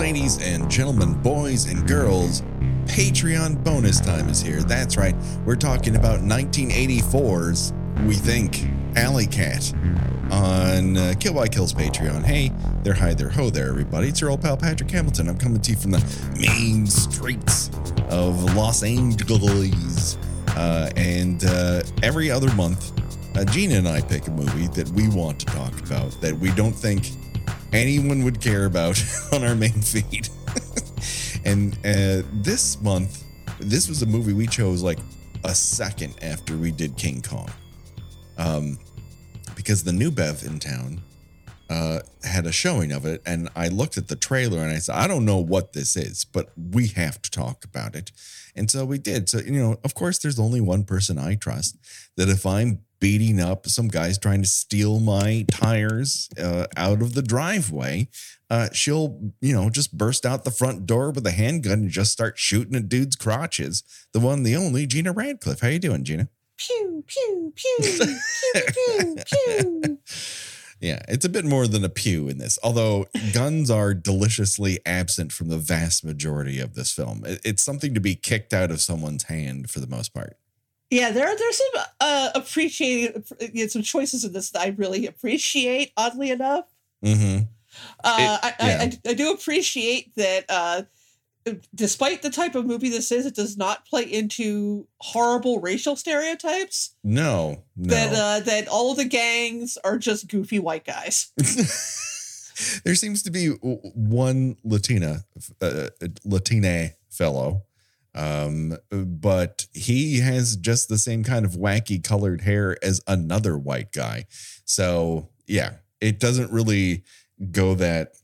Ladies and gentlemen, boys and girls, Patreon bonus time is here. That's right. We're talking about 1984's, we think, Alley Cat on uh, Kill by Kill's Patreon. Hey, there, hi there, ho there, everybody. It's your old pal Patrick Hamilton. I'm coming to you from the main streets of Los Angeles. Uh, and uh, every other month, uh, Gena and I pick a movie that we want to talk about that we don't think anyone would care about on our main feed. and uh, this month, this was a movie we chose like a second after we did King Kong. Um, because the new Bev in town uh, had a showing of it, and I looked at the trailer and I said, I don't know what this is, but we have to talk about it. And so we did. So, you know, of course, there's only one person I trust that if I'm beating up some guys trying to steal my tires uh, out of the driveway, uh, she'll, you know, just burst out the front door with a handgun and just start shooting at dudes' crotches. The one, the only Gena Radcliffe. How you doing, Gena? Pew, pew, pew, pew, pew, pew. Yeah, it's a bit more than a pew in this, although guns are deliciously absent from the vast majority of this film. It's something to be kicked out of someone's hand for the most part. Yeah, there there's some uh appreciating you know, some choices in this that I really appreciate. Oddly enough, Mm-hmm. uh, It- I, yeah. I, I I do appreciate that. Uh, despite the type of movie this is, it does not play into horrible racial stereotypes. No, no. That uh, that all the gangs are just goofy white guys. there seems to be one Latina, uh, Latina fellow, um, but he has just the same kind of wacky colored hair as another white guy. So yeah, it doesn't really go that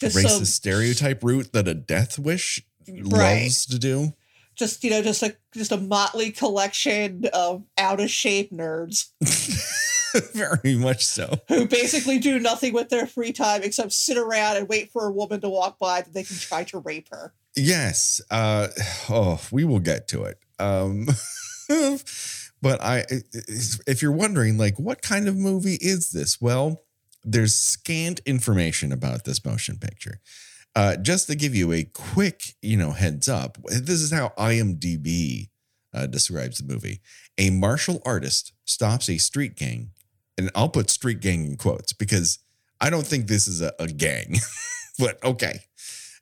racist some- stereotype route that a Death Wish Right. loves to do. just you know just a just a motley collection of out of shape nerds Very much so. who basically do nothing with their free time except sit around and wait for a woman to walk by that they can try to rape her. Yes. Uh, oh, we will get to it. Um, but I, if you're wondering, like, what kind of movie is this? Well, there's scant information about this motion picture. Uh, just to give you a quick, you know, heads up, this is how IMDb uh, describes the movie. A martial artist stops a street gang, and I'll put street gang in quotes because I don't think this is a, a gang, but okay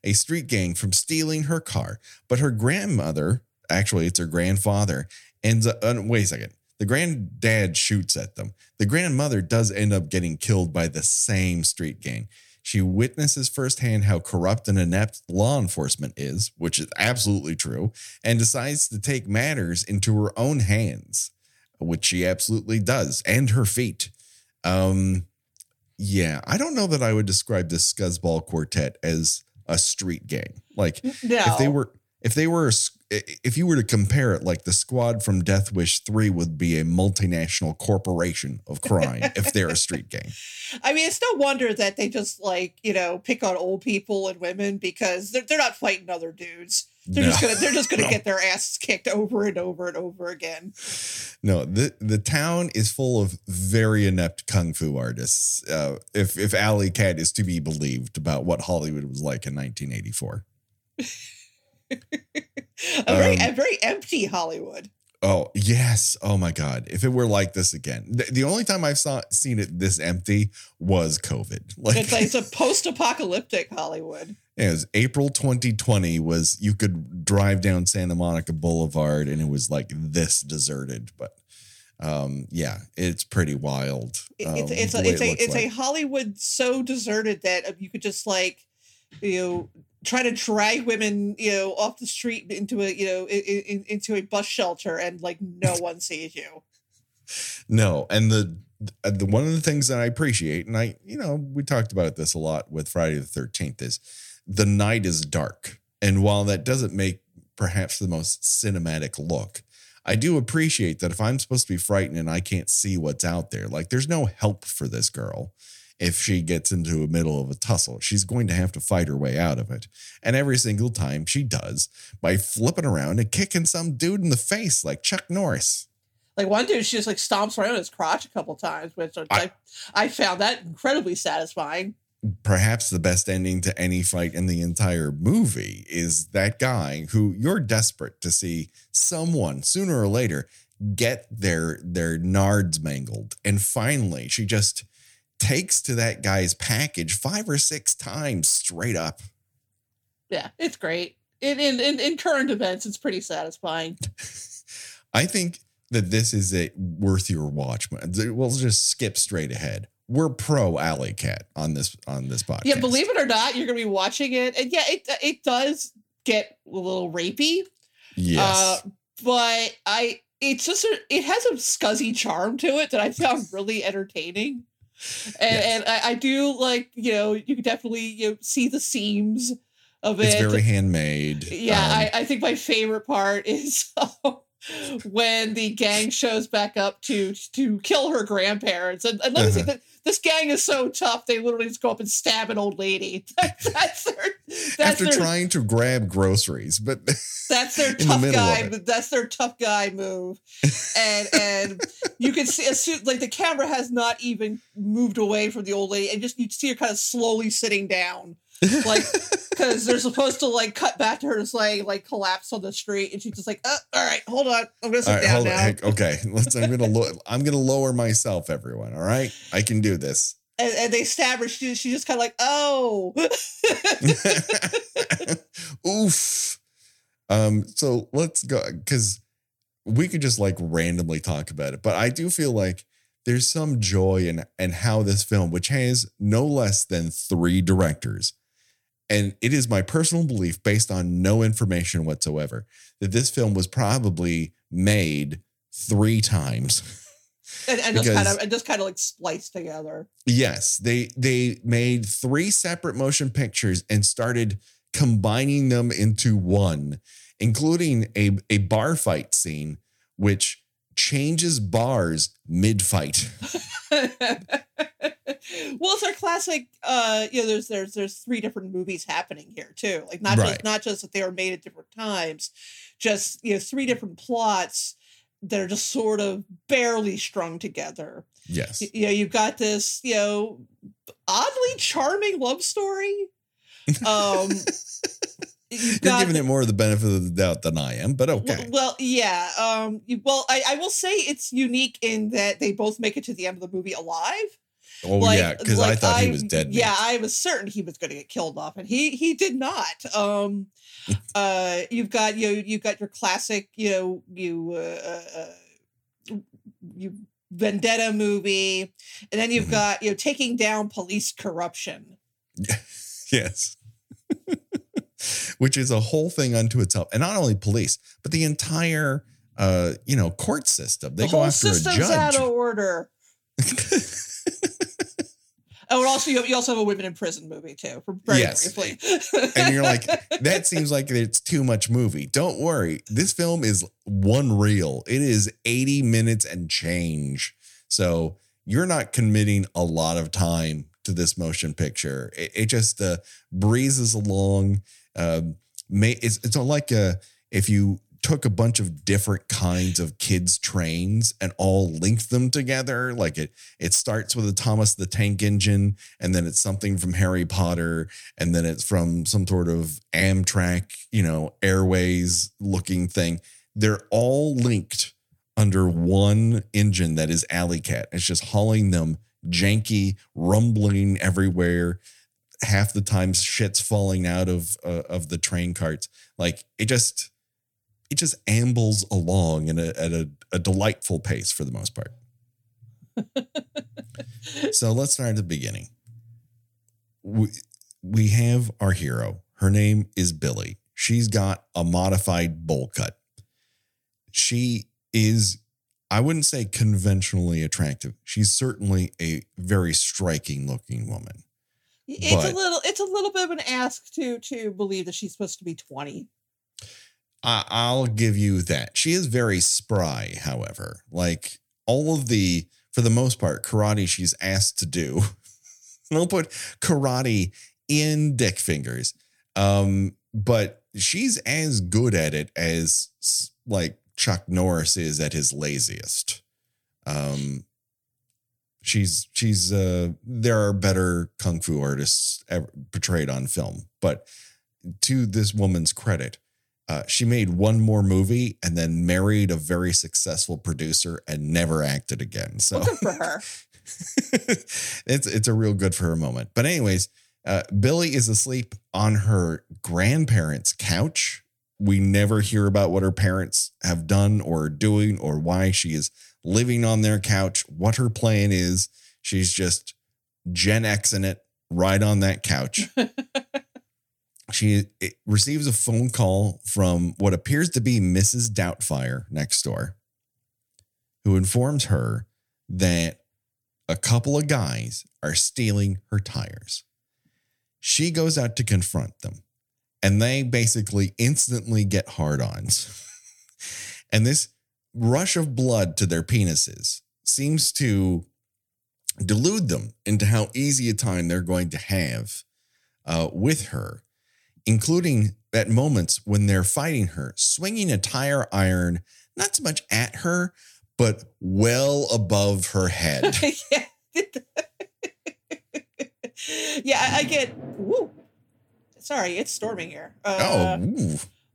a street gang from stealing her car. But her grandmother, actually, it's her grandfather, ends up. Uh, wait a second. The granddad shoots at them. The grandmother does end up getting killed by the same street gang. She witnesses firsthand how corrupt and inept law enforcement is, which is absolutely true, and decides to take matters into her own hands, which she absolutely does, and her feet. Um, yeah, I don't know that I would describe this scuzzball quartet as a street gang. Like No, if they were if they were if you were to compare it like the squad from Death Wish 3 would be a multinational corporation of crime if they're a street gang. I mean, it's no wonder that they just like you know pick on old people and women because they're they're not fighting other dudes. They're just gonna they're just gonna No. get their asses kicked over and over and over again. No, the the town is full of very inept kung fu artists. Uh, if if Alley Cat is to be believed about what Hollywood was like in 1984. A very Um, a very empty Hollywood. Oh yes! Oh my God! If it were like this again, the, the only time I've saw seen it this empty was COVID. Like It's like it's a post-apocalyptic Hollywood. It was April 2020. Was you could drive down Santa Monica Boulevard and it was like this deserted. But um, yeah, it's pretty wild. Um, it's it's a it's it a it's a. Hollywood so deserted that you could just like you know try to drag women you know off the street into a you know in, in, into a bus shelter and like no one sees you. No, and the the one of the things that I appreciate, and I, you know, we talked about this a lot with Friday the Thirteenth, is the night is dark, and while that doesn't make perhaps the most cinematic look, I do appreciate that if I'm supposed to be frightened and I can't see what's out there, like there's no help for this girl. If she gets into the middle of a tussle, she's going to have to fight her way out of it. And every single time she does by flipping around and kicking some dude in the face like Chuck Norris. Like one dude, she just like stomps around his crotch a couple times, which I, I- I, found that incredibly satisfying. Perhaps the best ending to any fight in the entire movie is that guy who you're desperate to see someone sooner or later get their their nards mangled and finally she just takes to that guy's package five or six times straight up Yeah, it's great. In in in, in current events, it's pretty satisfying. i think that this is a worth your watch we'll just skip straight ahead we're pro alley cat on this on this podcast Yeah, believe it or not, you're gonna be watching it, and yeah, it it does get a little rapey. yes Uh, but I it's just a, it has a scuzzy charm to it that I found really entertaining. And, Yes. and I, I do like, you know, you can definitely you know, see the seams of it. it's very handmade yeah, Um, I, I think my favorite part is when the gang shows back up to to kill her grandparents. And, and let me say Uh-huh. that this gang is so tough, they literally just go up and stab an old lady. that's their that's after their trying to grab groceries but that's their in the tough guy. That's their tough guy move, and and you can see as soon like the camera has not even moved away from the old lady, and just you see her kind of slowly sitting down, like because they're supposed to like cut back to her just like like collapse on the street, and she's just like, oh, all right, hold on, I'm gonna sit right, down hold now. Heck, Okay, let's. I'm gonna. Lo- I'm gonna lower myself, everyone. All right, I can do this. And, and they stab her. She, she's just kind of like, oh. Oof. Um. So let's go because we could just like randomly talk about it, but I do feel like there's some joy in in how this film, which has no less than three directors, and it is my personal belief, based on no information whatsoever, that this film was probably made three times. and, and just kind of and just kind of like spliced together. Yes, they they made three separate motion pictures and started combining them into one, including a a bar fight scene which changes bars mid-fight. well, it's our classic. Uh, you know, there's there's there's three different movies happening here too. Like not Right. just not just that they were made at different times, just you know, three different plots that are just sort of barely strung together. Yes. Y- You know, you've got this you know oddly charming love story. Um, you've You're got giving it more of the benefit of the doubt than I am, but okay. Well, yeah. Um. Well, I, I will say it's unique in that they both make it to the end of the movie alive. Oh like- yeah, because I like thought he was dead. Yeah. I was certain he was going to get killed off, and he he did not. Um. uh. You've got you. know, You've got your classic. You know. You. Uh, uh, you vendetta movie, and then you've Mhm. got you know taking down police corruption. Yes. Which is a whole thing unto itself. And not only police, but the entire uh, you know, court system. They the go after a system's out judge. of order. Oh, and also you, you also have a women in prison movie too, for very Yes. briefly. and you're like, that seems like it's too much movie. Don't worry. This film is one reel. It is 80 minutes and change. So you're not committing a lot of time to this motion picture. It, it just uh, breezes along. Um, may, it's, it's like uh if you took a bunch of different kinds of kids trains and all linked them together like it it starts with a Thomas the Tank Engine and then it's something from Harry Potter and then it's from some sort of Amtrak, you know, Airways looking thing. They're all linked under one engine that is Alley Cat. It's just hauling them janky, rumbling everywhere. Half the time, shit's falling out of uh, of the train carts. Like it just it just ambles along in a, at a, a delightful pace for the most part. so let's start at the beginning. We, we have our hero. Her name is Billie. She's got a modified bowl cut. She is, I wouldn't say conventionally attractive. She's certainly a very striking looking woman. It's But- a little it's a little bit of an ask to to believe that she's supposed to be 20. I, I'll give you that. She is very spry, however. Like all of the, for the most part, karate she's asked to do. I'll put karate in dick fingers. Um, but she's as good at it as like Chuck Norris is at his laziest. Um, She's she's uh there are better kung fu artists ever portrayed on film, but to this woman's credit, uh, she made one more movie and then married a very successful producer and never acted again. So Well, good for her. it's it's a real good for her moment. But anyways, uh, Billie is asleep on her grandparents' couch. We never hear about what her parents have done or are doing or why she is living on their couch, what her plan is. She's just Gen X in it right on that couch. she receives a phone call from what appears to be Mrs. Doubtfire next door, who informs her that a couple of guys are stealing her tires. She goes out to confront them, and they basically instantly get hard ons. and this rush of blood to their penises seems to delude them into how easy a time they're going to have uh, with her, including at moments when they're fighting her, swinging a tire iron, not so much at her, but well above her head. yeah. yeah, I, get. Woo. Sorry, it's storming here. Uh,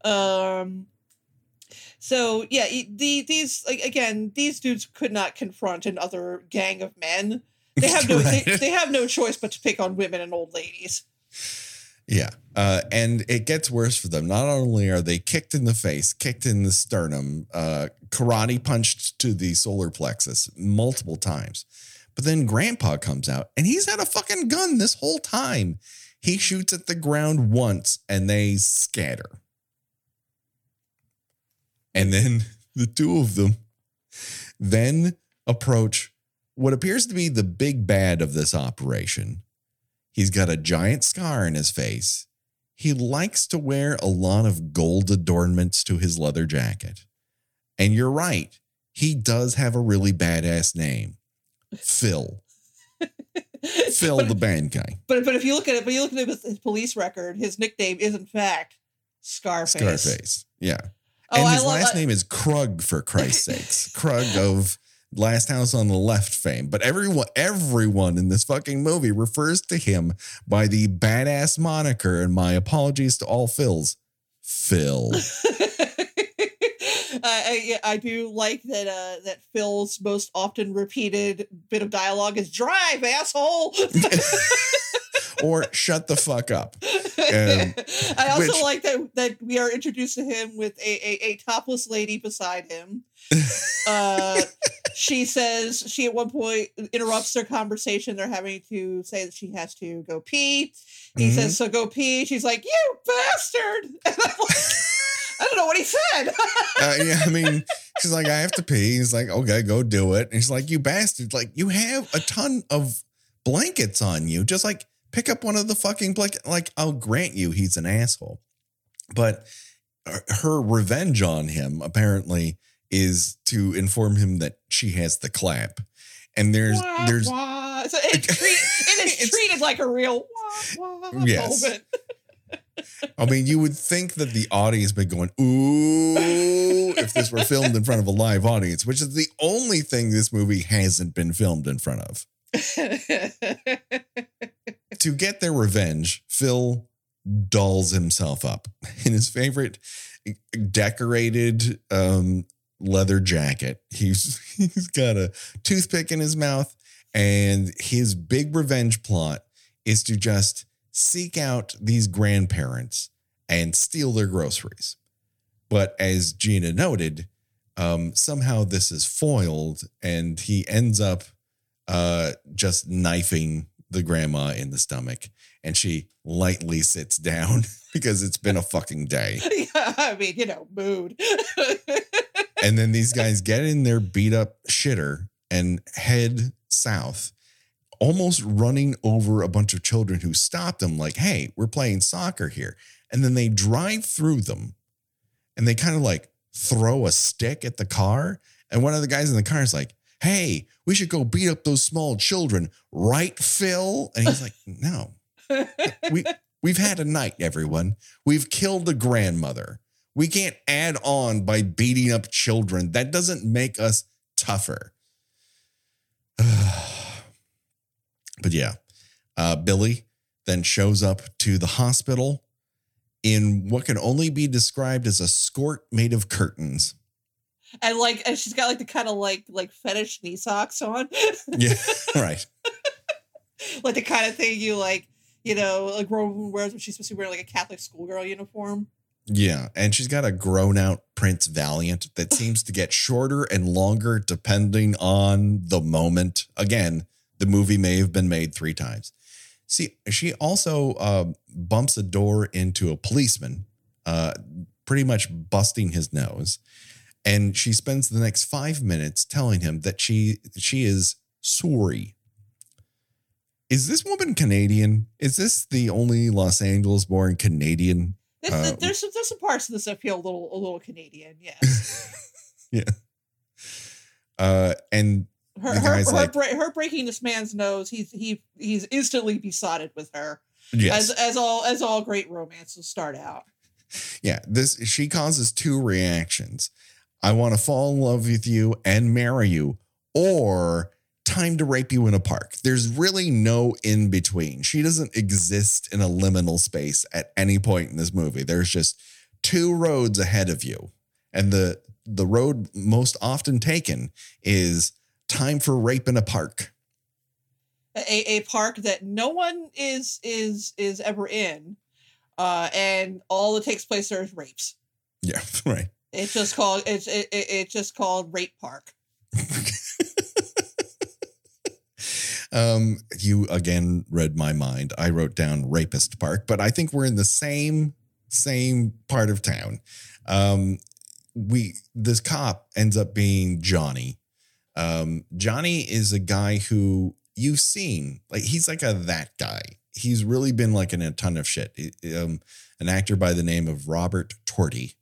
oh. Um. So yeah, the these like again, these dudes could not confront another gang of men. They have no they, they have no choice but to pick on women and old ladies. Yeah. Uh, and it gets worse for them. Not only are they kicked in the face, kicked in the sternum, uh, karate punched to the solar plexus multiple times. But then grandpa comes out and he's had a fucking gun this whole time. He shoots at the ground once and they scatter. And then the two of them then approach what appears to be the big bad of this operation. He's got a giant scar in his face. He likes to wear a lot of gold adornments to his leather jacket. And you're right, he does have a really badass name Phil. Phil, but, the band guy. but but if you look at it, but you look at his, his police record, his nickname is in fact Scarface. Scarface. Yeah. Oh, and his love. last name is Krug, for Christ's sakes. Krug of Last House on the Left fame. But everyone, everyone in this fucking movie refers to him by the badass moniker, and my apologies to all Phils. Phil. I, I, I do like that uh, that Phil's most often repeated bit of dialogue is "drive, asshole." or shut the fuck up. I also which- like that that we are introduced to him with a, a, a topless lady beside him. Uh, she says she at one point interrupts their conversation. They're having to say that she has to go pee. He Mhm. says, "So go pee." She's like, "You bastard!" And I'm like, I don't know what he said. Uh, yeah, I mean, she's like, I have to pee. He's like, okay, go do it. And he's like, you bastard. Like, you have a ton of blankets on you. Just like pick up one of the fucking blanket. Like, I'll grant you he's an asshole. But her- revenge on him apparently is to inform him that she has the clap. And there's, Wah, there's, wah. So it's treat, it is treated like a real wah, wah Yes. moment. I mean, you would think that the audience would be going, ooh, if this were filmed in front of a live audience, which is the only thing this movie hasn't been filmed in front of. To get their revenge, Phil dolls himself up in his favorite decorated um, leather jacket. He's he's got a toothpick in his mouth, and his big revenge plot is to just seek out these grandparents and steal their groceries. But as Gena noted, um, somehow this is foiled, and he ends up uh, just knifing the grandma in the stomach, and she lightly sits down because it's been a fucking day. yeah, I mean, you know, mood. And then these guys get in their beat up shitter and head south, almost running over a bunch of children who stopped them, like, hey, we're playing soccer here. And then they drive through them and they kind of like throw a stick at the car. And one of the guys in the car is like, hey, we should go beat up those small children, right, Phil? And he's like, no, we we've had a night, everyone. We've killed a grandmother. We can't add on by beating up children. That doesn't make us tougher. But yeah, uh, Billie then shows up to the hospital in what can only be described as a skirt made of curtains. And like, and she's got like the kind of like like fetish knee socks on. Yeah, right. like the kind of thing you like, you know, like Roman wears when she's supposed to be wearing like a Catholic schoolgirl uniform. Yeah, and she's got a grown out Prince Valiant that seems to get shorter and longer depending on the moment. Again, the movie may have been made three times. See, she also uh, bumps a door into a policeman, uh, pretty much busting his nose, and she spends the next five minutes telling him that she she is sorry. Is this woman Canadian? Is this the only Los Angeles born Canadian There's, Uh, there's some there's some parts of this that feel a little a little Canadian. Yes, yeah. Uh, and her The her, guy's her, like- bra- her breaking this man's nose. He's he he's instantly besotted with her. yes, As as all as all great romances start out. yeah. This she causes two reactions. I want to fall in love with you and marry you, or time to rape you in a park. There's really no in between. She doesn't exist in a liminal space at any point in this movie. There's just two roads ahead of you, and the the road most often taken is time for rape in a park. a, a park that no one is is is ever in uh and all that takes place there is rapes Yeah, right. it's just called it's it, it, it's just called rape park um, you again read my mind. I wrote down rapist park, but I think we're in the same same part of town. Um, we this cop ends up being Johnny. Um, Johnny is a guy who you've seen, like he's like a that guy. He's really been like in a ton of shit. Um, an actor by the name of Robert Torti.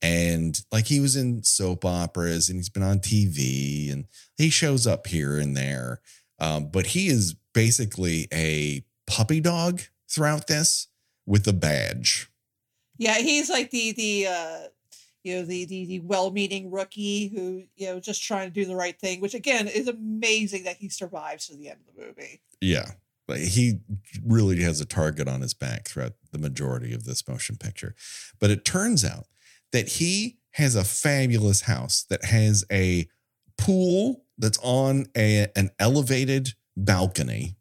And like he was in soap operas and he's been on TV and he shows up here and there. Um, but he is basically a puppy dog throughout this with a badge. yeah he's like the the uh you know the the, the well-meaning rookie who you know just trying to do the right thing which again is amazing that he survives to the end of the movie Yeah. Like he really has a target on his back throughout the majority of this motion picture. But it turns out that he has a fabulous house that has a pool that's on a, an elevated balcony.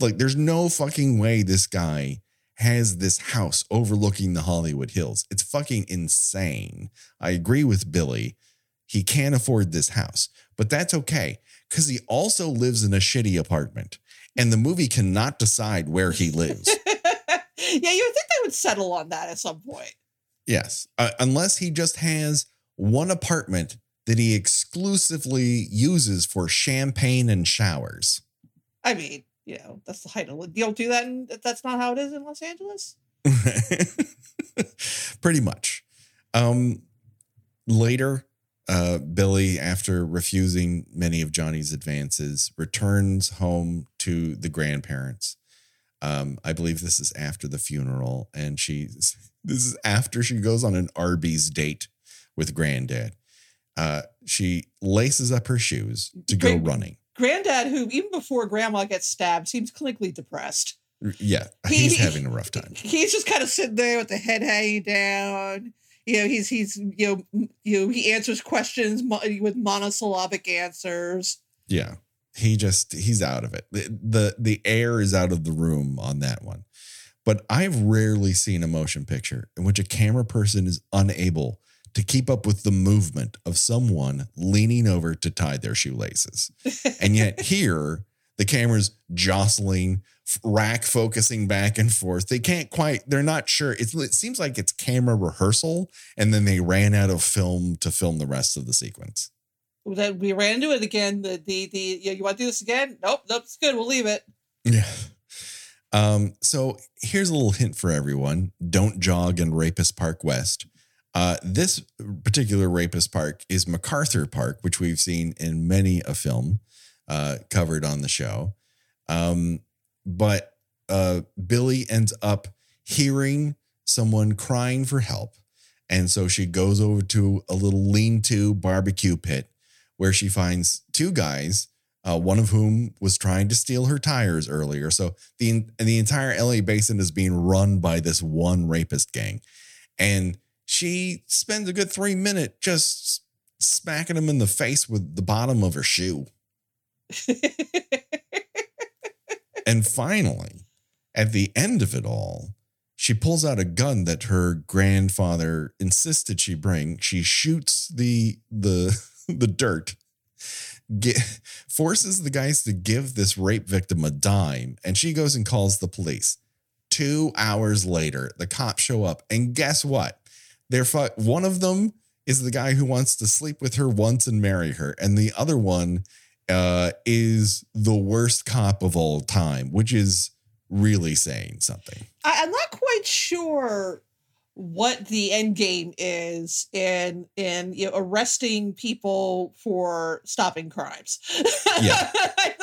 Like there's no fucking way this guy has this house overlooking the Hollywood Hills. It's fucking insane. I agree with Billie. He can't afford this house, but that's okay because he also lives in a shitty apartment and the movie cannot decide where he lives. yeah you would think they would settle on that at some point yes, uh, unless he just has one apartment that he exclusively uses for champagne and showers. i mean you know that's the height of you don't do that in, that's not how it is in los angeles Pretty much. Um, later, uh, Billie, after refusing many of Johnny's advances, returns home to the grandparents. Um, I believe this is after the funeral, and she this is after she goes on an Arby's date with granddad. Uh, she laces up her shoes to go Great. running. Granddad who even before grandma gets stabbed seems clinically depressed mm, Yeah, He- he's having a rough time. he's just kind of sitting there with the head hanging down you know he's he's you know you know he answers questions with monosyllabic answers Yeah. He just he's out of it. The, the the air is out of the room on that one. But I've rarely seen a motion picture in which a camera person is unable to keep up with the movement of someone leaning over to tie their shoelaces. And yet here the camera's jostling, rack focusing back and forth. They can't quite, they're not sure. It's, it seems like it's camera rehearsal and then they ran out of film to film the rest of the sequence. then we ran into it again the the the you, want to do this again nope nope it's good we'll leave it Yeah. Um, so here's a little hint for everyone. Don't jog in Rapist Park West. Uh, this particular Rapist Park is MacArthur Park, which we've seen in many a film uh, covered on the show. Um, but uh, Billie ends up hearing someone crying for help. And so she goes over to a little lean to barbecue pit where she finds two guys uh, one of whom was trying to steal her tires earlier. So the the entire LA basin is being run by this one rapist gang, and she spends a good three minutes just smacking him in the face with the bottom of her shoe. and finally, at the end of it all, she pulls out a gun that her grandfather insisted she bring. She shoots the the the dirt get, forces the guys to give this rape victim a dime, and she goes and calls the police. Two hours later, the cops show up, and guess what? They're fu- one of them is the guy who wants to sleep with her once and marry her, and the other one uh, is the worst cop of all time, which is really saying something. I, I'm not quite sure what the end game is in in you know, arresting people for stopping crimes. Yeah. I,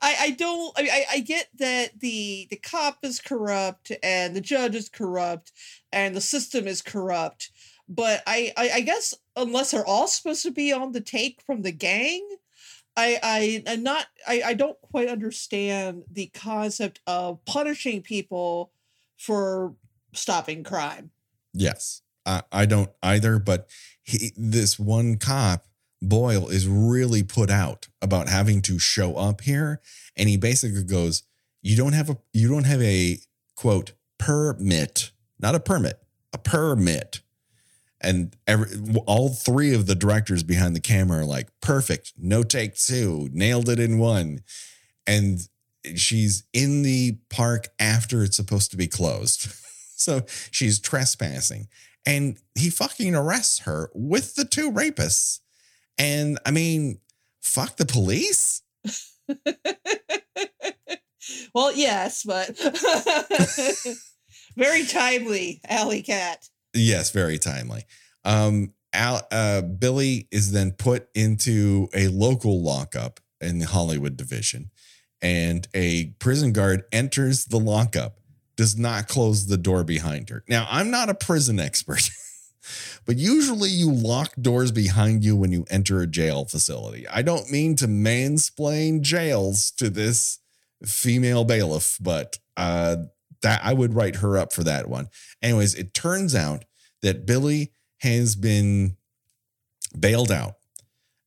I I don't I mean I, I get that the the cop is corrupt and the judge is corrupt and the system is corrupt, but I, I I guess unless they're all supposed to be on the take from the gang, I I am not I, I don't quite understand the concept of punishing people for stopping crime. Yes, I, I don't either. But he, this one cop, Boyle, is really put out about having to show up here, and he basically goes, "You don't have a you don't have a quote permit, not a permit, a permit." And every, all three of the directors behind the camera are like, perfect, no take two, nailed it in one. And she's in the park after it's supposed to be closed. So she's trespassing. And he fucking arrests her with the two rapists. And I mean, fuck the police. well, yes, but very timely, Alley Cat. Yes, very timely. Um, Al, uh, Billie is then put into a local lockup in the Hollywood division, and a prison guard enters the lockup does not close the door behind her. Now, I'm not a prison expert, but usually you lock doors behind you when you enter a jail facility. I don't mean to mansplain jails to this female bailiff, but uh, that I would write her up for that one. Anyways, it turns out that Billie has been bailed out.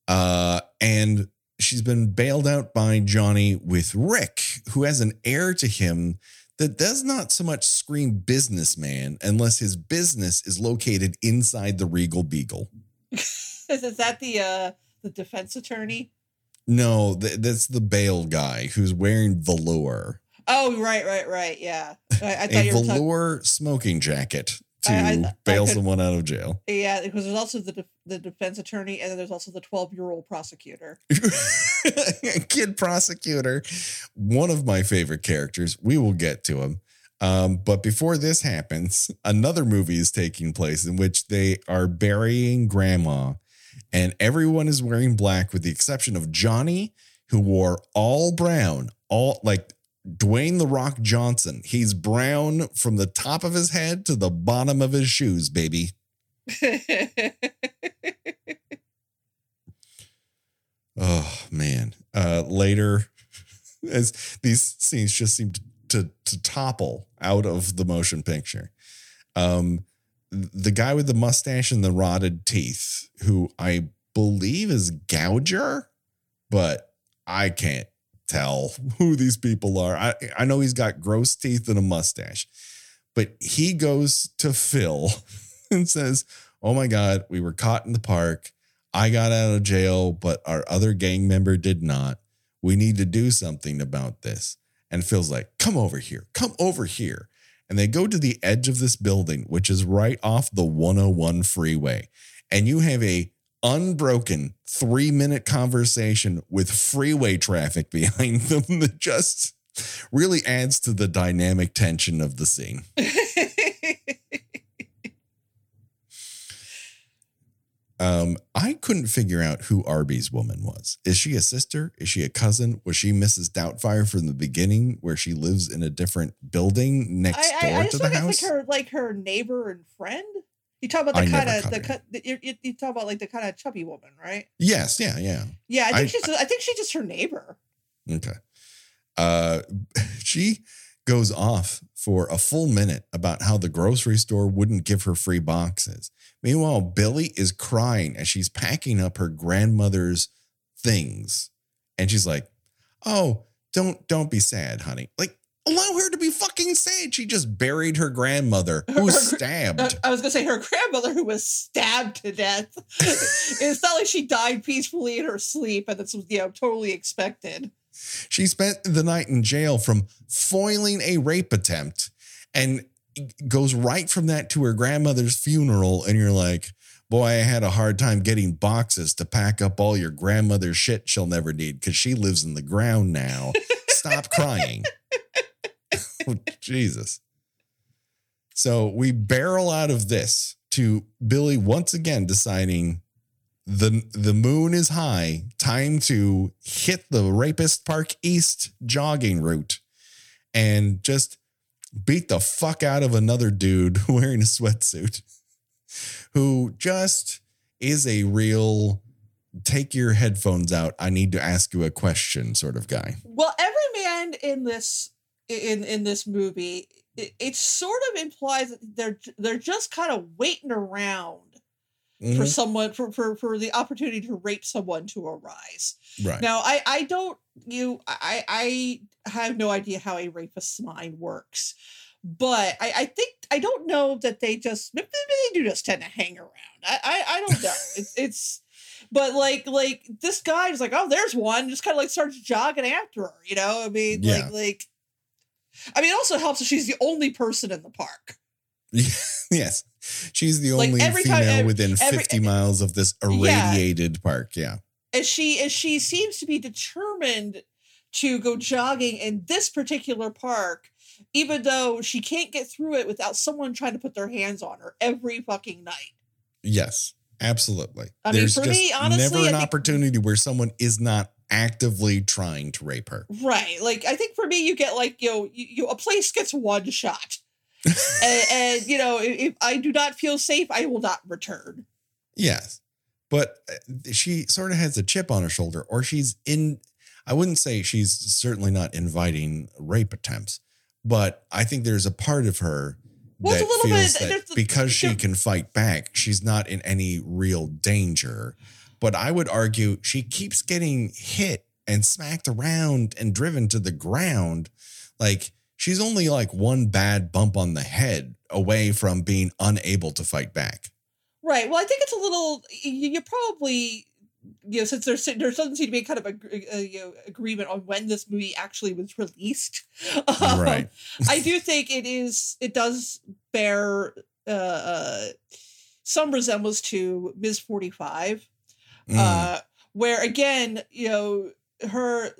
Uh, and she's been bailed out by Johnny with Rick, who has an heir to him that does not so much scream businessman unless his business is located inside the Regal Beagle. is that the uh the defense attorney? No, th- that's the bail guy who's wearing velour. Oh, right, right, right. Yeah. I, I thought a velour talking- smoking jacket to I, I, bail could, someone out of jail. Yeah, because there's also the de- the defense attorney, and then there's also the 12 year old prosecutor. Kid prosecutor, one of my favorite characters. We will get to him. Um, but before this happens, another movie is taking place in which they are burying grandma, and everyone is wearing black with the exception of Johnny, who wore all brown, all like Dwayne the Rock Johnson. He's brown from the top of his head to the bottom of his shoes, baby. oh man. Uh later as these scenes just seem to, to, to topple out of the motion picture. Um the guy with the mustache and the rotted teeth, who I believe is Gouger, but I can't tell who these people are. I, I know he's got gross teeth and a mustache, but he goes to Phil and says, Oh my God, we were caught in the park. I got out of jail, but our other gang member did not. We need to do something about this. And Phil's like, Come over here, come over here. And they go to the edge of this building, which is right off the 101 freeway. And you have a unbroken three minute conversation with freeway traffic behind them that just really adds to the dynamic tension of the scene. um, I couldn't figure out who Arby's woman was. Is she a sister? Is she a cousin? Was she Mrs. Doubtfire from the beginning, where she lives in a different building next I, door I, I to the house? Like her, like her neighbor and friend You talk about the kind of the cut. You, you, you talk about like the kind of chubby woman, right? Yes, yeah, yeah. Yeah, I think I- she's. I think she's just her neighbor. Okay. Uh, she goes off for a full minute about how the grocery store wouldn't give her free boxes. Meanwhile, Billie is crying as she's packing up her grandmother's things, and she's like, "Oh, don't don't be sad, honey. Like, allow her to be fucking sad. She just buried her grandmother who was Her- stabbed." I was gonna say her grandmother who was stabbed to death. it's not like she died peacefully in her sleep, and that's you know totally expected. She spent the night in jail from foiling a rape attempt and goes right from that to her grandmother's funeral. And you're like, boy, I had a hard time getting boxes to pack up all your grandmother's shit she'll never need because she lives in the ground now. Stop crying. Oh, Jesus. So we barrel out of this to Billie once again deciding the the moon is high. Time to hit the Rapist Park East jogging route and just beat the fuck out of another dude wearing a sweatsuit who just is a real take your headphones out. I need to ask you a question sort of guy. Well, every man in this in in this movie, it, it sort of implies that they're they're just kind of waiting around for Mhm. someone for, for for the opportunity to rape someone to arise. Right. Now, I I don't you I I have no idea how a rapist's mind works, but I I think I don't know that they just maybe they do just tend to hang around. I I, I don't know. it's it's. But like, like this guy is like, oh, there's one. Just kind of like starts jogging after her. You know, I mean, Yeah. like, like. I mean, it also helps if she's the only person in the park. yes. She's the Like, only every female time- ev- within every- 50 miles of this irradiated park. Yeah. as she as she seems to be determined to go jogging in this particular park even though she can't get through it without someone trying to put their hands on her every fucking night Yes, absolutely. I mean, There's for just me, honestly, never an think- opportunity where someone is not actively trying to rape her. right like i think for me you get like you know you, you a place gets one shot and, and you know if, i do not feel safe i will not return Yes. But uh, she sort of has a chip on her shoulder, or she's in, I wouldn't say she's certainly not inviting rape attempts, but I think there's a part of her Well, that feels bit- that because she can fight back, she's not in any real danger. But I would argue she keeps getting hit and smacked around and driven to the ground. Like she's only like one bad bump on the head away from being unable to fight back. Right. Well, I think it's a little. You, you probably, you know, since there's there doesn't seem to be kind of a, a you know, agreement on when this movie actually was released. um, Right. I do think it is. It does bear uh, uh, some resemblance to Ms. Forty Five, Mm. uh, where again, you know, her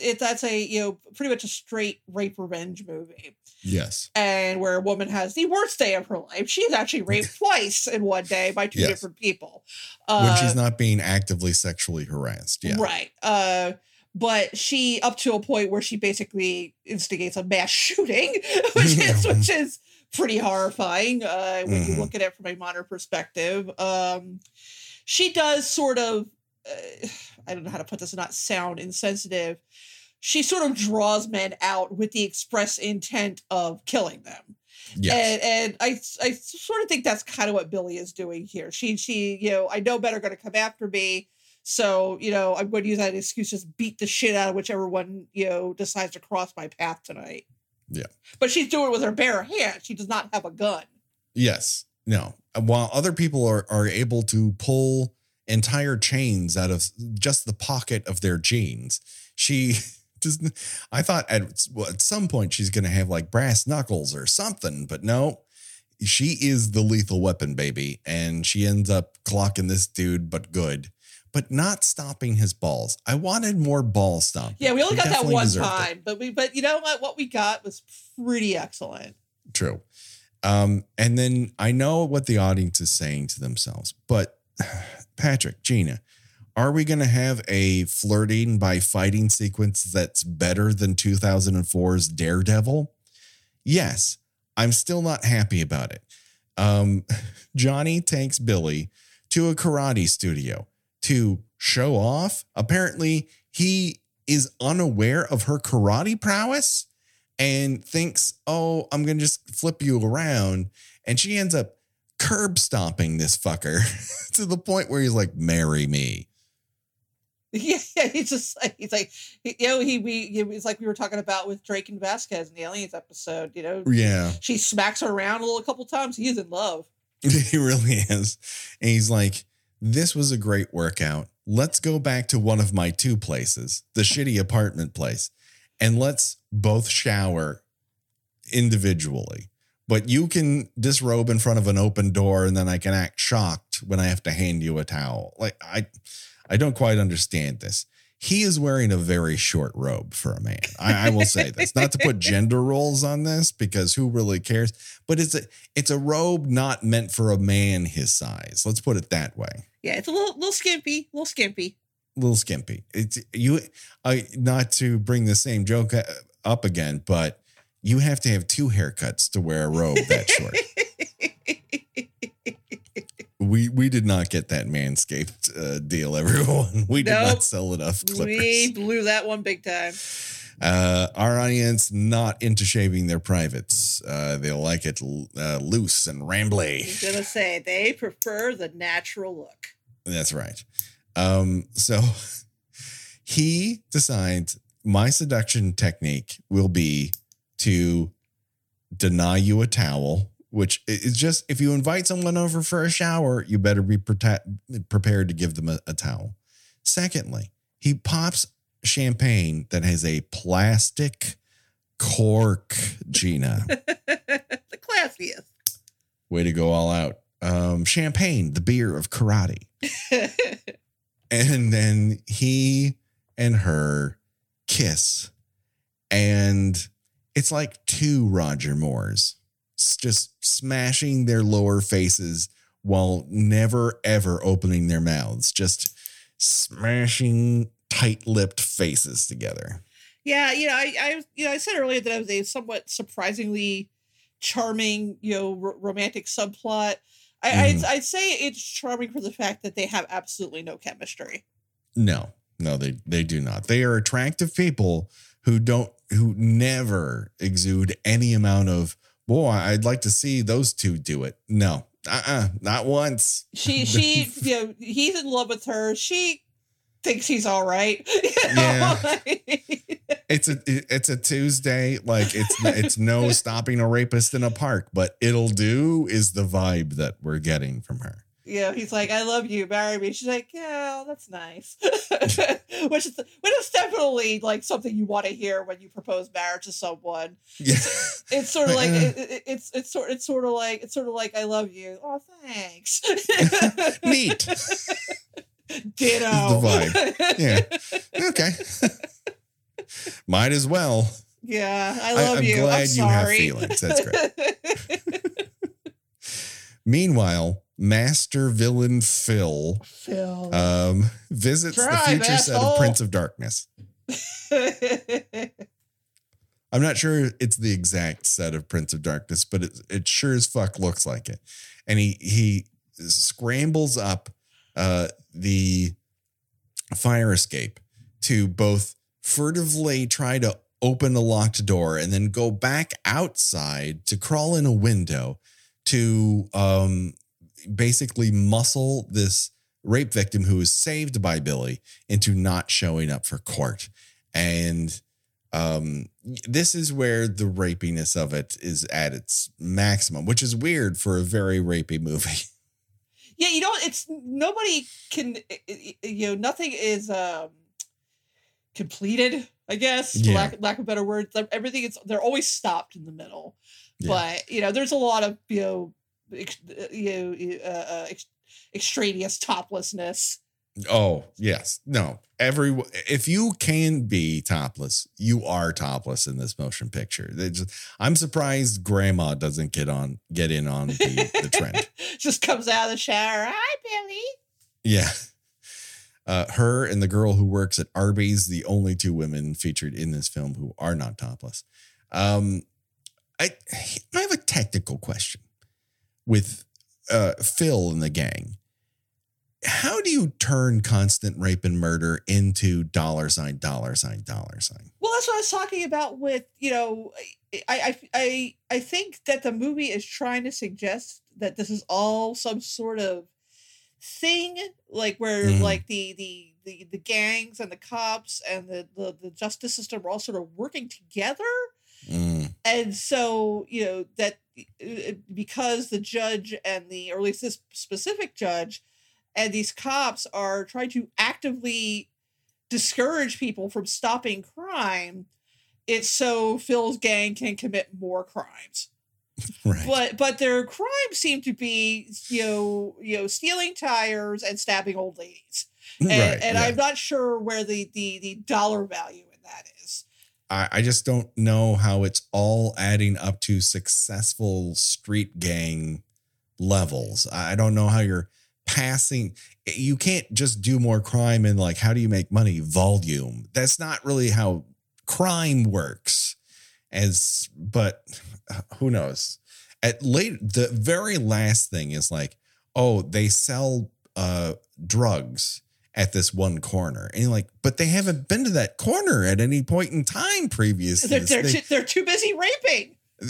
it, that's a you know pretty much a straight rape revenge movie yes. and where a woman has the worst day of her life. She's actually raped twice in one day by two Yes. different people. when Uh, she's not being actively sexually harassed. Yeah. Right. Uh, but she up to a point where she basically instigates a mass shooting, which is which is pretty horrifying uh, when you Mhm. look at it from a modern perspective. Um, she does sort of, uh, I don't know how to put this, not sound insensitive. She sort of draws men out with the express intent of killing them. Yes. And and I I sort of think that's kind of what Billie is doing here. She she you know I know better going to come after me, so you know I'm going to use that excuse just beat the shit out of whichever one you know decides to cross my path tonight. Yeah. but she's doing it with her bare hands. She does not have a gun. Yes. No. While other people are, are able to pull entire chains out of just the pocket of their jeans, she doesn't. I thought at, at some point she's going to have like brass knuckles or something, but no. She is the lethal weapon, baby. And she ends up clocking this dude, but good, but not stopping his balls. I wanted more ball stomping. Yeah, we only He got that one deserved it. time, but we but you know what? What we got was pretty excellent. True. Um, and then I know what the audience is saying to themselves, but Patrick, Gena, are we going to have a flirting by fighting sequence that's better than 2004's Daredevil? Yes. I'm still not happy about it. Um, Johnny takes Billie to a karate studio to show off. Apparently, he is unaware of her karate prowess and thinks, oh, I'm going to just flip you around. And she ends up curb stomping this fucker to the point where he's like, marry me. Yeah, yeah, he's just like he's like you know he we it's like we were talking about with Drake and Vasquez in the Aliens episode. You know, Yeah, she smacks her around a little a couple times. He's in love. he really is. And he's like, this was a great workout. Let's go back to one of my two places, the shitty apartment place, and let's both shower individually. But you can disrobe in front of an open door, and then I can act shocked when I have to hand you a towel. Like I, I don't quite understand this. He is wearing a very short robe for a man. I, I will say this, not to put gender roles on this, because who really cares? But it's a it's a robe not meant for a man his size. Let's put it that way. Yeah, it's a little little skimpy, little skimpy. Little skimpy. It's you. I not to bring the same joke uh, up again, but you have to have two haircuts to wear a robe that short. we we did not get that manscaped uh, deal, everyone. We did Nope. not sell enough clippers. we blew that one big time. Uh, our audience not into shaving their privates. Uh, they like it uh, loose and rambly. I'm gonna say they prefer the natural look. That's right. Um, so he decides my seduction technique will be to deny you a towel, which is just if you invite someone over for a shower, you better be prepared to give them a, a towel. Secondly, he pops champagne that has a plastic cork, Gena. the classiest. Way to go all out. Um, champagne, the beer of karate. and then he and her kiss. And it's like two roger moores just smashing their lower faces while never ever opening their mouths. Just smashing tight-lipped faces together. Yeah, you know, I, I, you know, I said earlier that I was a somewhat surprisingly charming, you know, r- romantic subplot. I, I'd, Mhm. I'd say it's charming for the fact that they have absolutely no chemistry. no no they they do not they are attractive people who don't who never exude any amount of boy i'd like to see those two do it no uh-uh not once She, she, you know, he's in love with her. She thinks he's all right. You know? Yeah. It's a it's a Tuesday. Like it's it's no stopping a rapist in a park, but it'll do is the vibe that we're getting from her. Yeah, he's like, "I love you, marry me." She's like, "Yeah, that's nice," which is which is definitely like something you want to hear when you propose marriage to someone. Yeah, It's sort of like Uh. it, it- it's it's sort it's sort of like it's sort of like I love you. Oh, thanks. neat. Ditto. The vibe. Yeah. Okay, might as well. Yeah, I I- love I'm you. glad I'm you have feelings. That's great. Meanwhile, Master Villain Phil Phil. um, visits the future set of. Prince of Darkness. I'm not sure it's the exact set of Prince of Darkness, but it, it sure as fuck looks like it. And he he scrambles up uh, the fire escape to both furtively try to open a locked door and then go back outside to crawl in a window to um, basically muscle this rape victim who is saved by Billie into not showing up for court. And um, this is where the rapiness of it is at its maximum, which is weird for a very rapey movie. yeah, you know, it's nobody can. You know, nothing is um completed. I guess, Yeah. lack, lack of better words. Everything is they're always stopped in the middle. Yeah. But you know, there's a lot of you know, ex, you know, uh, uh, ex, extraneous toplessness. Oh, yes. No. Every if you can be topless, you are topless in this motion picture. Just, I'm surprised grandma doesn't get on get in on the, the trend. Just comes out of the shower. Hi, Billie. Yeah. Uh, her and the girl who works at Arby's, the only two women featured in this film who are not topless. Um, I I have a technical question. with uh, Phil and the gang. How do you turn constant rape and murder into dollar sign, dollar sign, dollar sign? Well, that's what I was talking about with, you know, I, I, I, I think that the movie is trying to suggest that this is all some sort of thing, like where Mhm. like the, the, the, the gangs and the cops and the, the, the justice system are all sort of working together. Mm, And so, you know, that uh, because the judge and the, or at least this specific judge and these cops are trying to actively discourage people from stopping crime, it's so Phil's gang can commit more crimes. right. But but their crimes seem to be, you know, you know, stealing tires and stabbing old ladies. Mm, and, right. and yeah. I'm not sure where the, the the dollar value in that is. I, I just don't know how it's all adding up to successful street gang levels. I don't know how you're passing. Eh, you can't just do more crime and like, how do you make money? Volume. That's not really how crime works. As, but who knows? At late, the very last thing is like, oh, they sell uh drugs at this one corner. And you're like, but they haven't been to that corner at any point in time previously. They're, they're, They- too, they're too busy raping.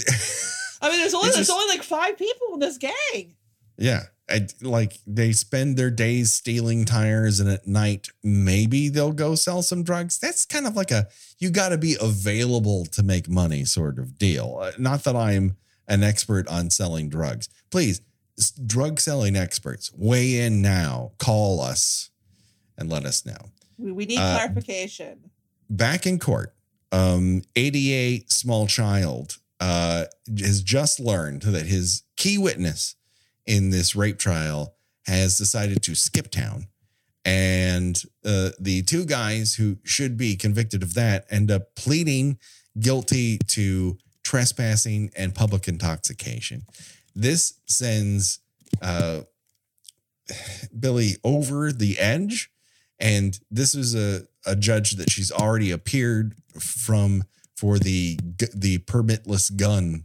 I mean, there's only It's there's just- only like five people in this gang. yeah. I, like they spend their days stealing tires and at night maybe they'll go sell some drugs. That's kind of like a you got to be available to make money sort of deal. Uh, Not that I'm an expert on selling drugs. Please, drug selling experts, weigh in now. Call us and let us know. We, we need Uh, clarification. back in court, um, ADA small child uh, has just learned that his key witness in this rape trial has decided to skip town. And uh, the two guys who should be convicted of that end up pleading guilty to trespassing and public intoxication. This sends uh, Billie over the edge. And this is a, a judge that she's already appeared from for the the permitless gun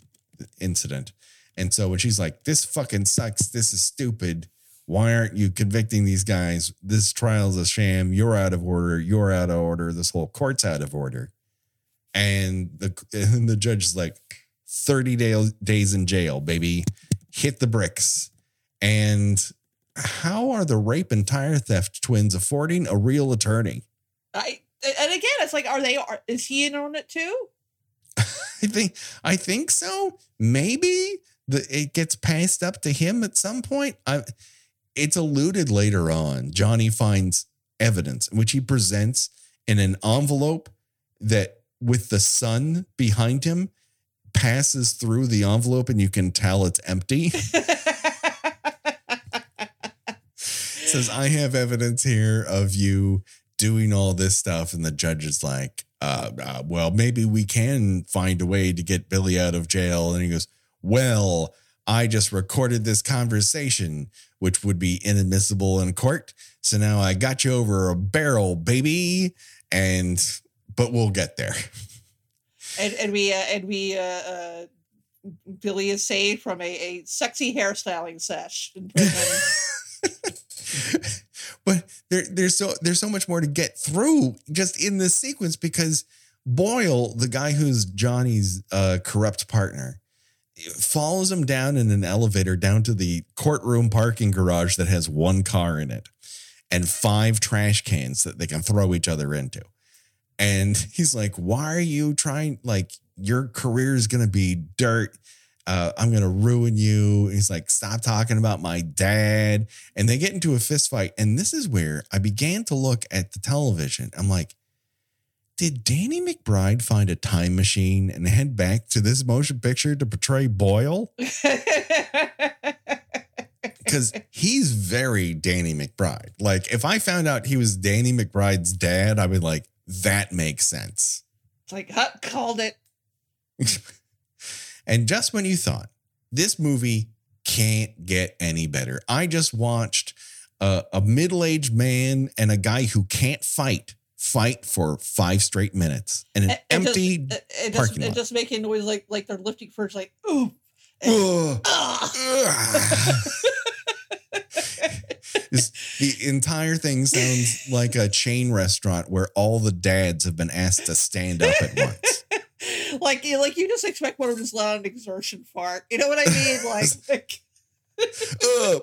incident. And so when she's like, this fucking sucks, this is stupid. Why aren't you convicting these guys? This trial's a sham. You're out of order. You're out of order. This whole court's out of order. And the and the judge is like, 30 day, days in jail, baby. Hit the bricks. And how are the rape and tire theft twins affording a real attorney? I and again, it's like, are they? Are, is he in on it too? I think I think so. Maybe the it gets passed up to him at some point. I, it's alluded later on. Johnny finds evidence which he presents in an envelope that with the sun behind him passes through the envelope and you can tell it's empty. says I have evidence here of you doing all this stuff, and the judge is like, uh, uh, "Well, maybe we can find a way to get Billie out of jail." And he goes, "Well, I just recorded this conversation, which would be inadmissible in court. So now I got you over a barrel, baby." And but we'll get there. and and we uh, and we uh, uh, Billie is saved from a, a sexy hairstyling sesh in prison. but there, there's so there's so much more to get through just in this sequence because Boyle, the guy who's Johnny's uh, corrupt partner, follows him down in an elevator down to the courtroom parking garage that has one car in it and five trash cans that they can throw each other into. And he's like, "Why are you trying? Like, your career is gonna be dirt." Uh, I'm gonna ruin you. He's like, stop talking about my dad and they get into a fist fight. And this is where I began to look at the television. I'm like, did Danny McBride find a time machine and head back to this motion picture to portray Boyle? Because he's very Danny McBride. Like, if I found out he was Danny McBride's dad, I'd be like, that makes sense. it's like, Huck called it. And just when you thought this movie can't get any better, I just watched a, a middle aged man and a guy who can't fight fight for five straight minutes in an And- and just- empty. and just, parking and lot. just making noise like like they're lifting first, like ooh. Ugh. Ugh. The entire thing sounds like a chain restaurant where all the dads have been asked to stand up at once. like you like you just expect one of them to just let out an exertion fart. You know what I mean? Like, like Ugh.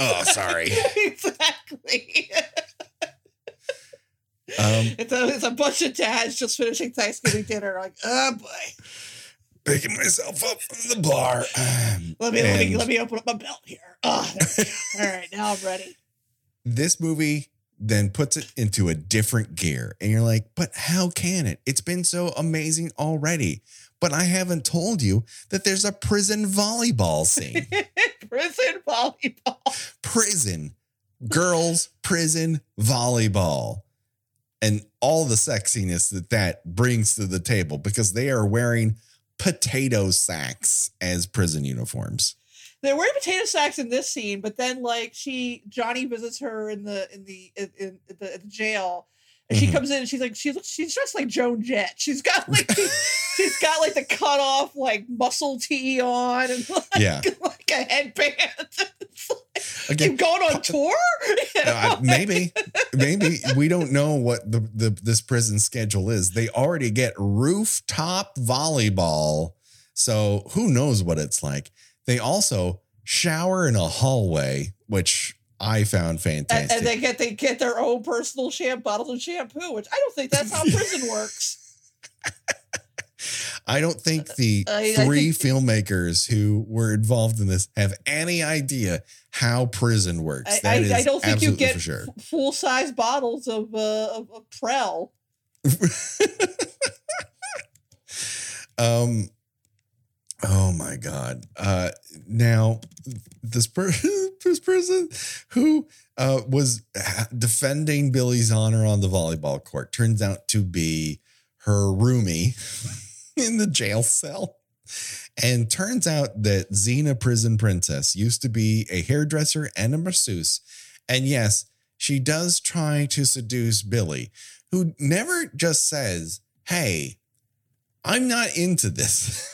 oh, sorry. exactly. Um, It's a, it's a bunch of dads just finishing Thanksgiving dinner. Like, oh boy, picking myself up from the bar. Um, let me let me let me open up my belt here. Oh, there we go. all right, now I'm ready. This movie then puts it into a different gear, and you're like, but how can it? It's been so amazing already. But I haven't told you that there's a prison volleyball scene. Prison volleyball. prison, girls, prison, volleyball, and all the sexiness that that brings to the table because they are wearing potato sacks as prison uniforms. They're wearing potato sacks in this scene, but then like she Johnny visits her in the in the in, in the, the jail. And she Mhm. comes in and she's like she looks she's dressed like Joan Jett. She's got like she's got like the cut off like muscle tee on and like, Yeah. like a headband. Like, Again, you going on tour? Uh, maybe, maybe we don't know what the, the this prison schedule is. They already get rooftop volleyball, so who knows what it's like. They also shower in a hallway, which I found and, fantastic. and they get they get their own personal shampoo bottles of shampoo, which I don't think that's how prison works. I don't think the I- I three think- filmmakers who were involved in this have any idea how prison works. I, That is I, I don't think you get sure. full size bottles of uh, of, of Prell. um oh my god uh now this person this person who uh was defending billie's honor on the volleyball court turns out to be her roomie in the jail cell and turns out that Xena Prison Princess used to be a hairdresser and a masseuse. And yes, she does try to seduce Billie, who never just says, Hey, I'm not into this.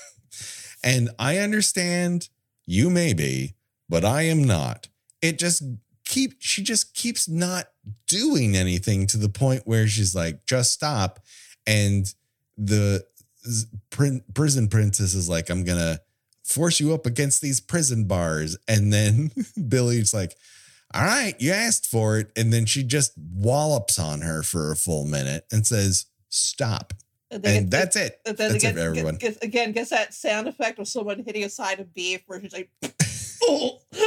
and I understand you may be, but I am not. It just keep she just keeps not doing anything to the point where she's like, just stop. And the prison princess is like, I'm gonna force you up against these prison bars. And then Billie's like, all right, you asked for it. And then she just wallops on her for a full minute and says, stop. And, that's it. and then that's they it for everyone. Get, get- again, gets that sound effect of someone hitting a side of beef where she's like, oh.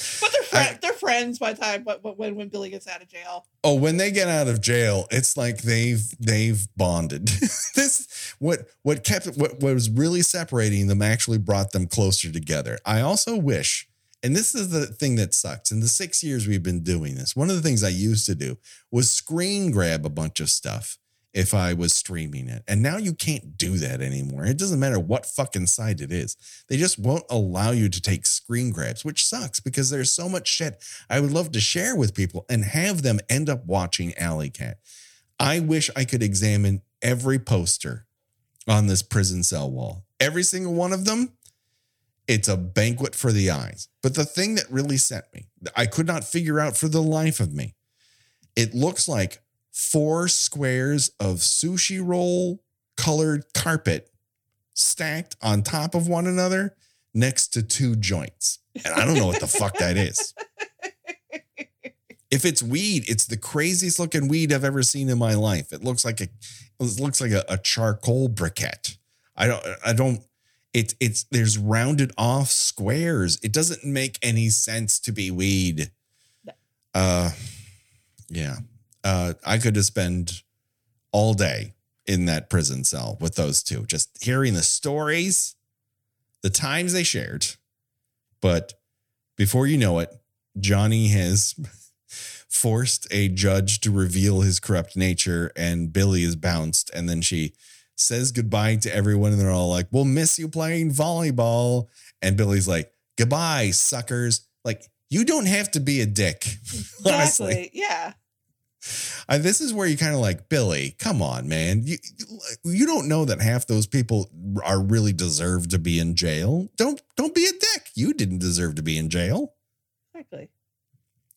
but they're friends. they're friends by the time. But, but when when Billie gets out of jail, Oh, when they get out of jail, it's like they've they've bonded. this what what kept what, what was really separating them actually brought them closer together. I also wish, and this is the thing that sucks. In the six years we've been doing this, one of the things I used to do was screen grab a bunch of stuff if I was streaming it. And now you can't do that anymore. It doesn't matter what fucking site it is. They just won't allow you to take screen grabs, which sucks because there's so much shit I would love to share with people and have them end up watching Alley Cat. I wish I could examine every poster on this prison cell wall. Every single one of them, it's a banquet for the eyes. But the thing that really sent me, I could not figure out for the life of me. It looks like four squares of sushi roll colored carpet stacked on top of one another next to two joints. And I don't know what the fuck that is. If it's weed, it's the craziest looking weed I've ever seen in my life. It looks like a it looks like a, a charcoal briquette. I don't I don't it's it's there's rounded off squares. It doesn't make any sense to be weed. Uh yeah. Uh I could just spend all day in that prison cell with those two, just hearing the stories, the times they shared. But before you know it, Johnny has forced a judge to reveal his corrupt nature, and Billie is bounced. And then she says goodbye to everyone, and they're all like, We'll miss you playing volleyball. And Billie's like, Goodbye, suckers. Like, you don't have to be a dick. Honestly. exactly. Yeah. This is where you kind of like Billie. Come on, man. You you don't know that half those people are really deserve to be in jail. Don't don't be a dick. You didn't deserve to be in jail. Exactly.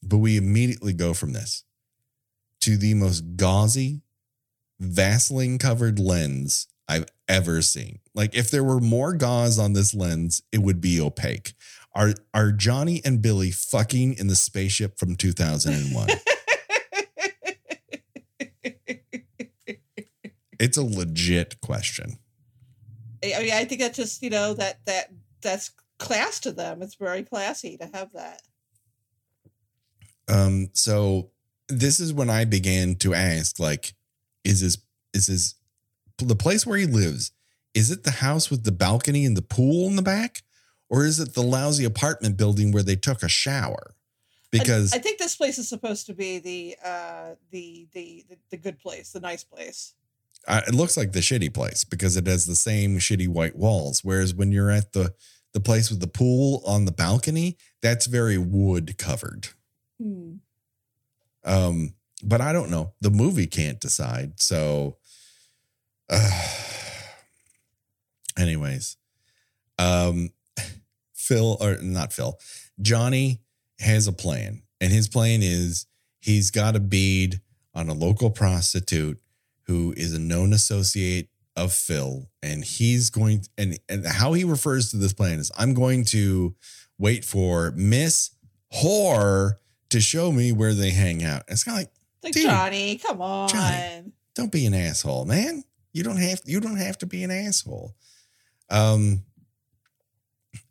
But we immediately go from this to the most gauzy, Vaseline covered lens I've ever seen. Like if there were more gauze on this lens, it would be opaque. Are are Johnny and Billie fucking in the spaceship from 2001? It's a legit question. I mean, I think that's just you know that that that's class to them. It's very classy to have that. Um, so this is when I began to ask, like, is this is this the place where he lives? Is it the house with the balcony and the pool in the back, or is it the lousy apartment building where they took a shower? Because I, I think this place is supposed to be the uh the the the, the good place, the nice place. Uh, it looks like the shitty place because it has the same shitty white walls. Whereas when you're at the the place with the pool on the balcony, that's very wood covered. Hmm. Um, but I don't know. The movie can't decide. So, uh, anyways, um, Phil or not Phil, Johnny has a plan, and his plan is he's got a bead on a local prostitute who is a known associate of Phil, and he's going and and how he refers to this plan is I'm going to wait for Miss Whore to show me where they hang out. It's kind of like Like Johnny, come on. Johnny. don't be an asshole, man. You don't have you don't have to be an asshole. Um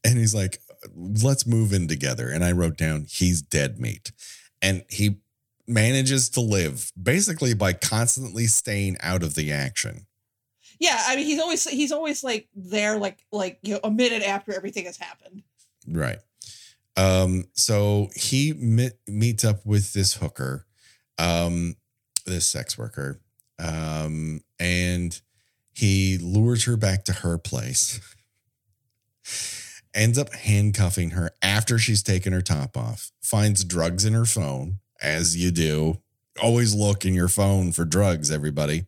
and he's like, let's move in together. And I wrote down he's dead meat. And he manages to live basically by constantly staying out of the action. Yeah, I mean he's always he's always like there like like you know a minute after everything has happened. Right. Um, so he met, meets up with this hooker, um, this sex worker, um, and he lures her back to her place. Ends up handcuffing her after she's taken her top off. Finds drugs in her phone, as you do. Always look in your phone for drugs, everybody.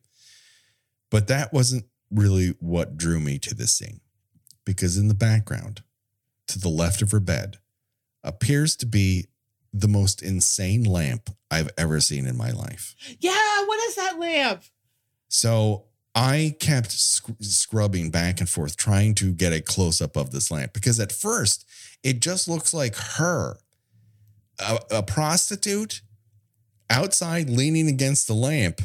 But that wasn't really what drew me to this scene, because in the background, to the left of her bed, appears to be the most insane lamp I've ever seen in my life. Yeah, what is that lamp? So I kept sc- scrubbing back and forth, trying to get a close up of this lamp because at first it just looks like her, a, a prostitute outside leaning against the lamp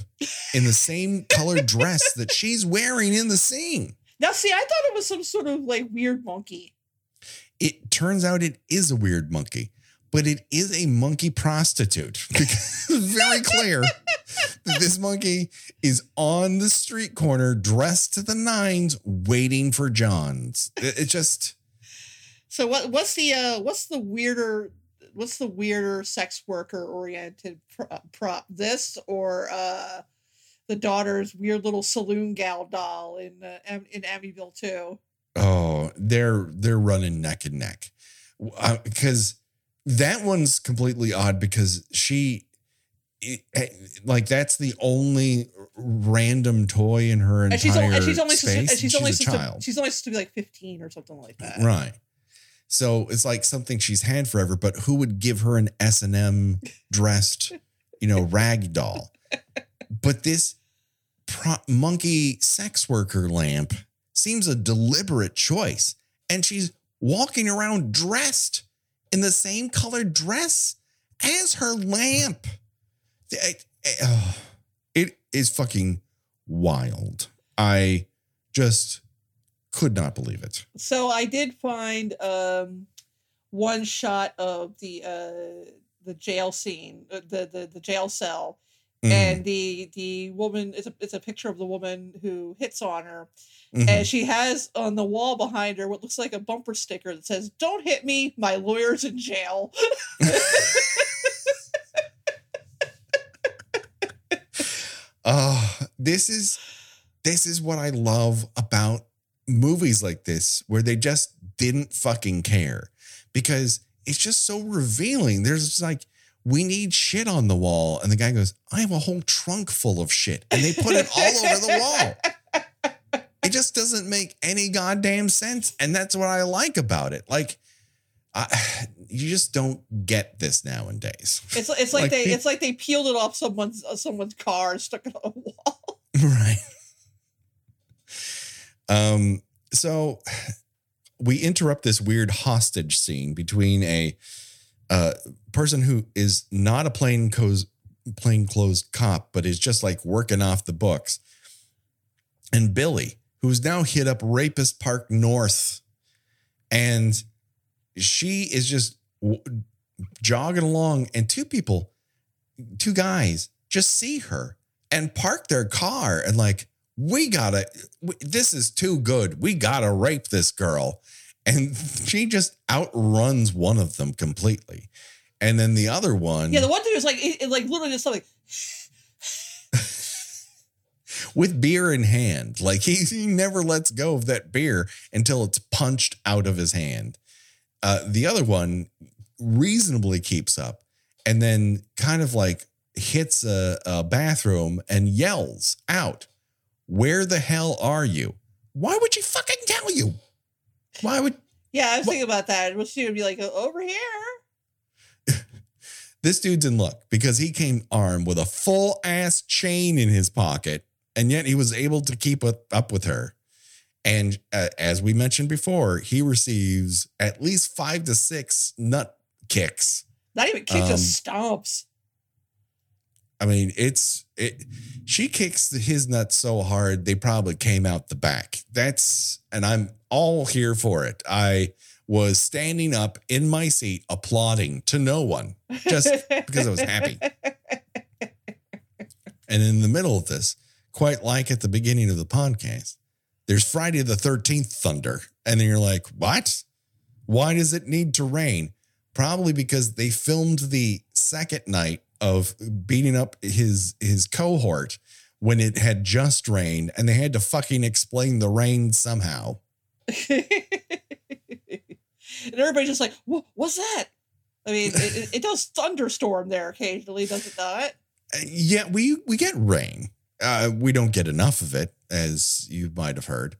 in the same colored dress that she's wearing in the scene. Now see, I thought it was some sort of like weird monkey. It turns out it is a weird monkey, but it is a monkey prostitute. Because it's very clear that this monkey is on the street corner, dressed to the nines, waiting for John's. It, it just So what what's the uh what's the weirder what's the weirder sex worker oriented prop, prop this or uh the daughter's weird little saloon gal doll in uh, in Amityville too. oh, they're they're running neck and neck because that one's completely odd because she. it- eh, like that's the only random toy in her entire And she's only and she's only space. supposed, and she's only supposed to, child. she's only supposed to be like 15 or something like that. Right. So it's like something she's had forever, but who would give her an S and M dressed, you know, rag doll? But this pro- monkey sex worker lamp seems a deliberate choice, and she's walking around dressed in the same colored dress as her lamp. It, it is fucking wild. I just could not believe it. So I did find um one shot of the uh the jail scene, uh, the the the jail cell, Mhm. and the the woman it's a it's a picture of the woman who hits on her, Mhm. and she has on the wall behind her what looks like a bumper sticker that says "Don't hit me, my lawyer's in jail." Oh, this is this is what I love about movies like this, where they just didn't fucking care because it's just so revealing. There's just like we need shit on the wall. And the guy goes, I have a whole trunk full of shit. And they put it all over the wall. It just doesn't make any goddamn sense. And that's what I like about it. Like, I, you just don't get this nowadays. It's it's like, Like they it's like they peeled it off someone's someone's car and stuck it on a wall. right. Um, so we interrupt this weird hostage scene between a uh, person who is not a plain clothes plainclothes cop, but is just like working off the books, and Billie, who's now hit up Rapist Park North, and she is just w- jogging along, and two people, two guys, just see her and park their car and like we gotta this is too good. We gotta rape this girl. And she just outruns one of them completely. And then the other one Yeah, the one dude is like it, it like literally just like with beer in hand. Like he, he never lets go of that beer until it's punched out of his hand. Uh, the other one reasonably keeps up and then kind of like hits a, a bathroom and yells out where the hell are you why would she fucking tell you why would yeah. I was thinking about that. Well, she would be like over here. this dude's in luck because he came armed with a full ass chain in his pocket and yet he was able to keep up up with her and uh, as we mentioned before he receives at least five to six nut kicks Not even kicks, Um, just stomps. I mean it's it she kicks his nuts so hard they probably came out the back that's and i'm all here for it i was standing up in my seat applauding to no one just because I was happy. And in the middle of this, quite like at the beginning of the podcast, there's Friday the 13th thunder. And then you're like, what? Why does it need to rain? Probably because they filmed the second night of beating up his his cohort when it had just rained and they had to fucking explain the rain somehow. and everybody's just like, "Wha- "What's that?" I mean, it, it, it does thunderstorm there occasionally, does it not? Uh, Yeah, we we get rain. Uh, we don't get enough of it, as you might have heard,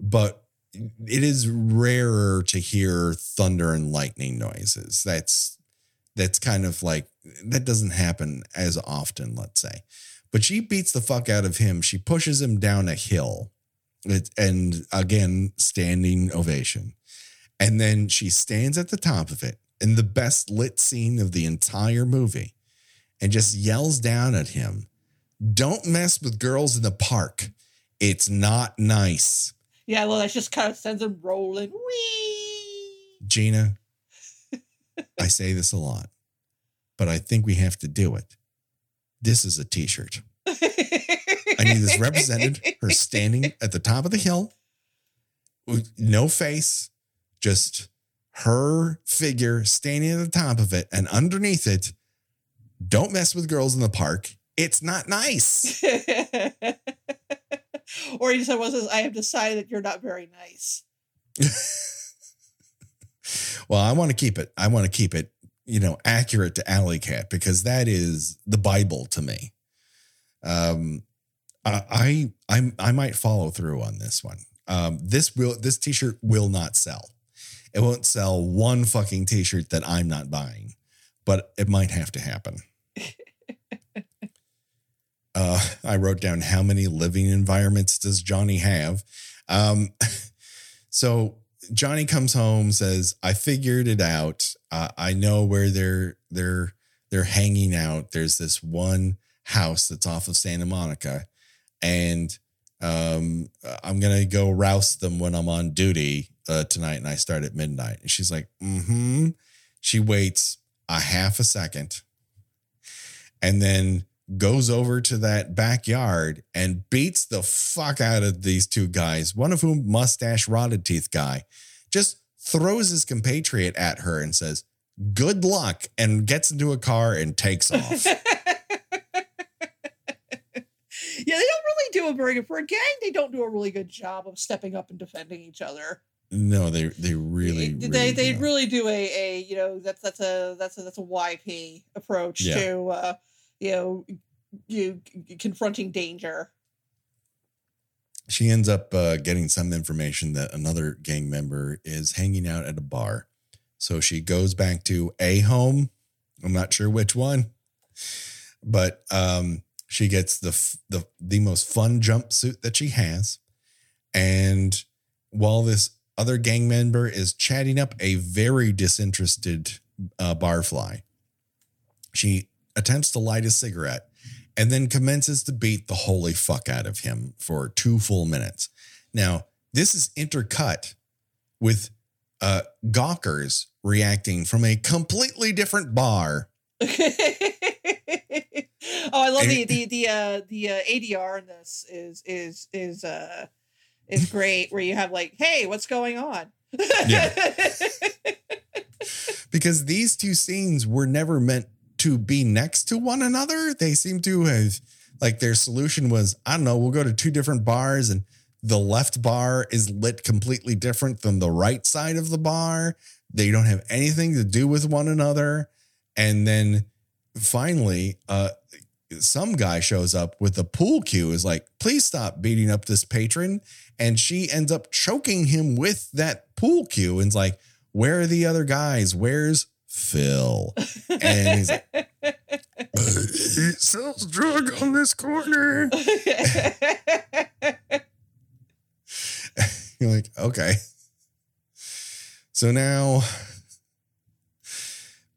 but it is rarer to hear thunder and lightning noises. That's that's kind of like that doesn't happen as often, let's say. But she beats the fuck out of him. She pushes him down a hill, it, and again, standing ovation. And then she stands at the top of it in the best lit scene of the entire movie and just yells down at him, Don't mess with girls in the park. It's not nice. Yeah, well, that just kind of sends him rolling. Whee! Gena, I say this a lot, but I think we have to do it. This is a t shirt. I need this represented her standing at the top of the hill with no face, just her figure standing at the top of it, and underneath it, don't mess with girls in the park. It's not nice. or he just said, "Was this? I have decided that you're not very nice." well, I want to keep it. I want to keep it, you know, accurate to Alley Cat because that is the Bible to me. Um, I I I, I might follow through on this one. Um, this will this T-shirt will not sell. It won't sell one fucking T-shirt that I'm not buying, but it might have to happen. uh, I wrote down how many living environments does Johnny have. Um, so Johnny comes home, says, "I figured it out. Uh, I know where they're they're they're hanging out. There's this one house that's off of Santa Monica, and um, I'm gonna go rouse them when I'm on duty uh, tonight, and I start at midnight." And she's like, "Hmm." She waits a half a second, and then goes over to that backyard and beats the fuck out of these two guys, one of whom mustache rotted teeth guy, just throws his compatriot at her and says, Good luck, and gets into a car and takes off. yeah, they don't really do a very good for a gang. They don't do a really good job of stepping up and defending each other. No, they they really, they really they do. really do a a you know that's that's a that's a that's a YP approach Yeah. to uh, you know you confronting danger. she ends up uh, getting some information that another gang member is hanging out at a bar. So she goes back to a home. I'm not sure which one, but um, she gets the the the most fun jumpsuit that she has, and while this other gang member is chatting up a very disinterested uh, barfly, she attempts to light a cigarette and then commences to beat the holy fuck out of him for two full minutes. Now, this is intercut with uh, gawkers reacting from a completely different bar. oh, I love the the the uh, the uh, ADR in this is is is uh is great. Where you have like, hey, what's going on? Yeah. because these two scenes were never meant to be next to one another. They seem to have, like, their solution was, I don't know, we'll go to two different bars and the left bar is lit completely different than the right side of the bar. They don't have anything to do with one another. And then finally, uh, some guy shows up with a pool cue, is like, please stop beating up this patron. And she ends up choking him with that pool cue and's like, where are the other guys? Where's Phil? And he's like, uh, he sells drug on this corner. You're like, okay. So now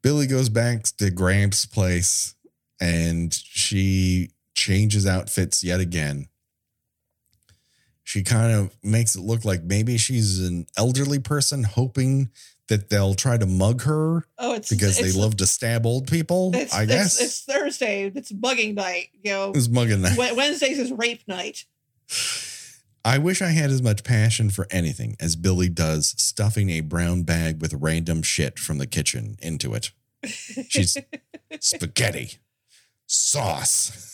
Billie goes back to Gramps' place and she changes outfits yet again. She kind of makes it look like maybe she's an elderly person hoping that they'll try to mug her oh, it's because it's, they love to stab old people. It's, I guess it's, Thursday. It's mugging night. You know, it's mugging. Wed- Wednesdays is rape night. I wish I had as much passion for anything as Billie does stuffing a brown bag with random shit from the kitchen into it. She's spaghetti, sauce.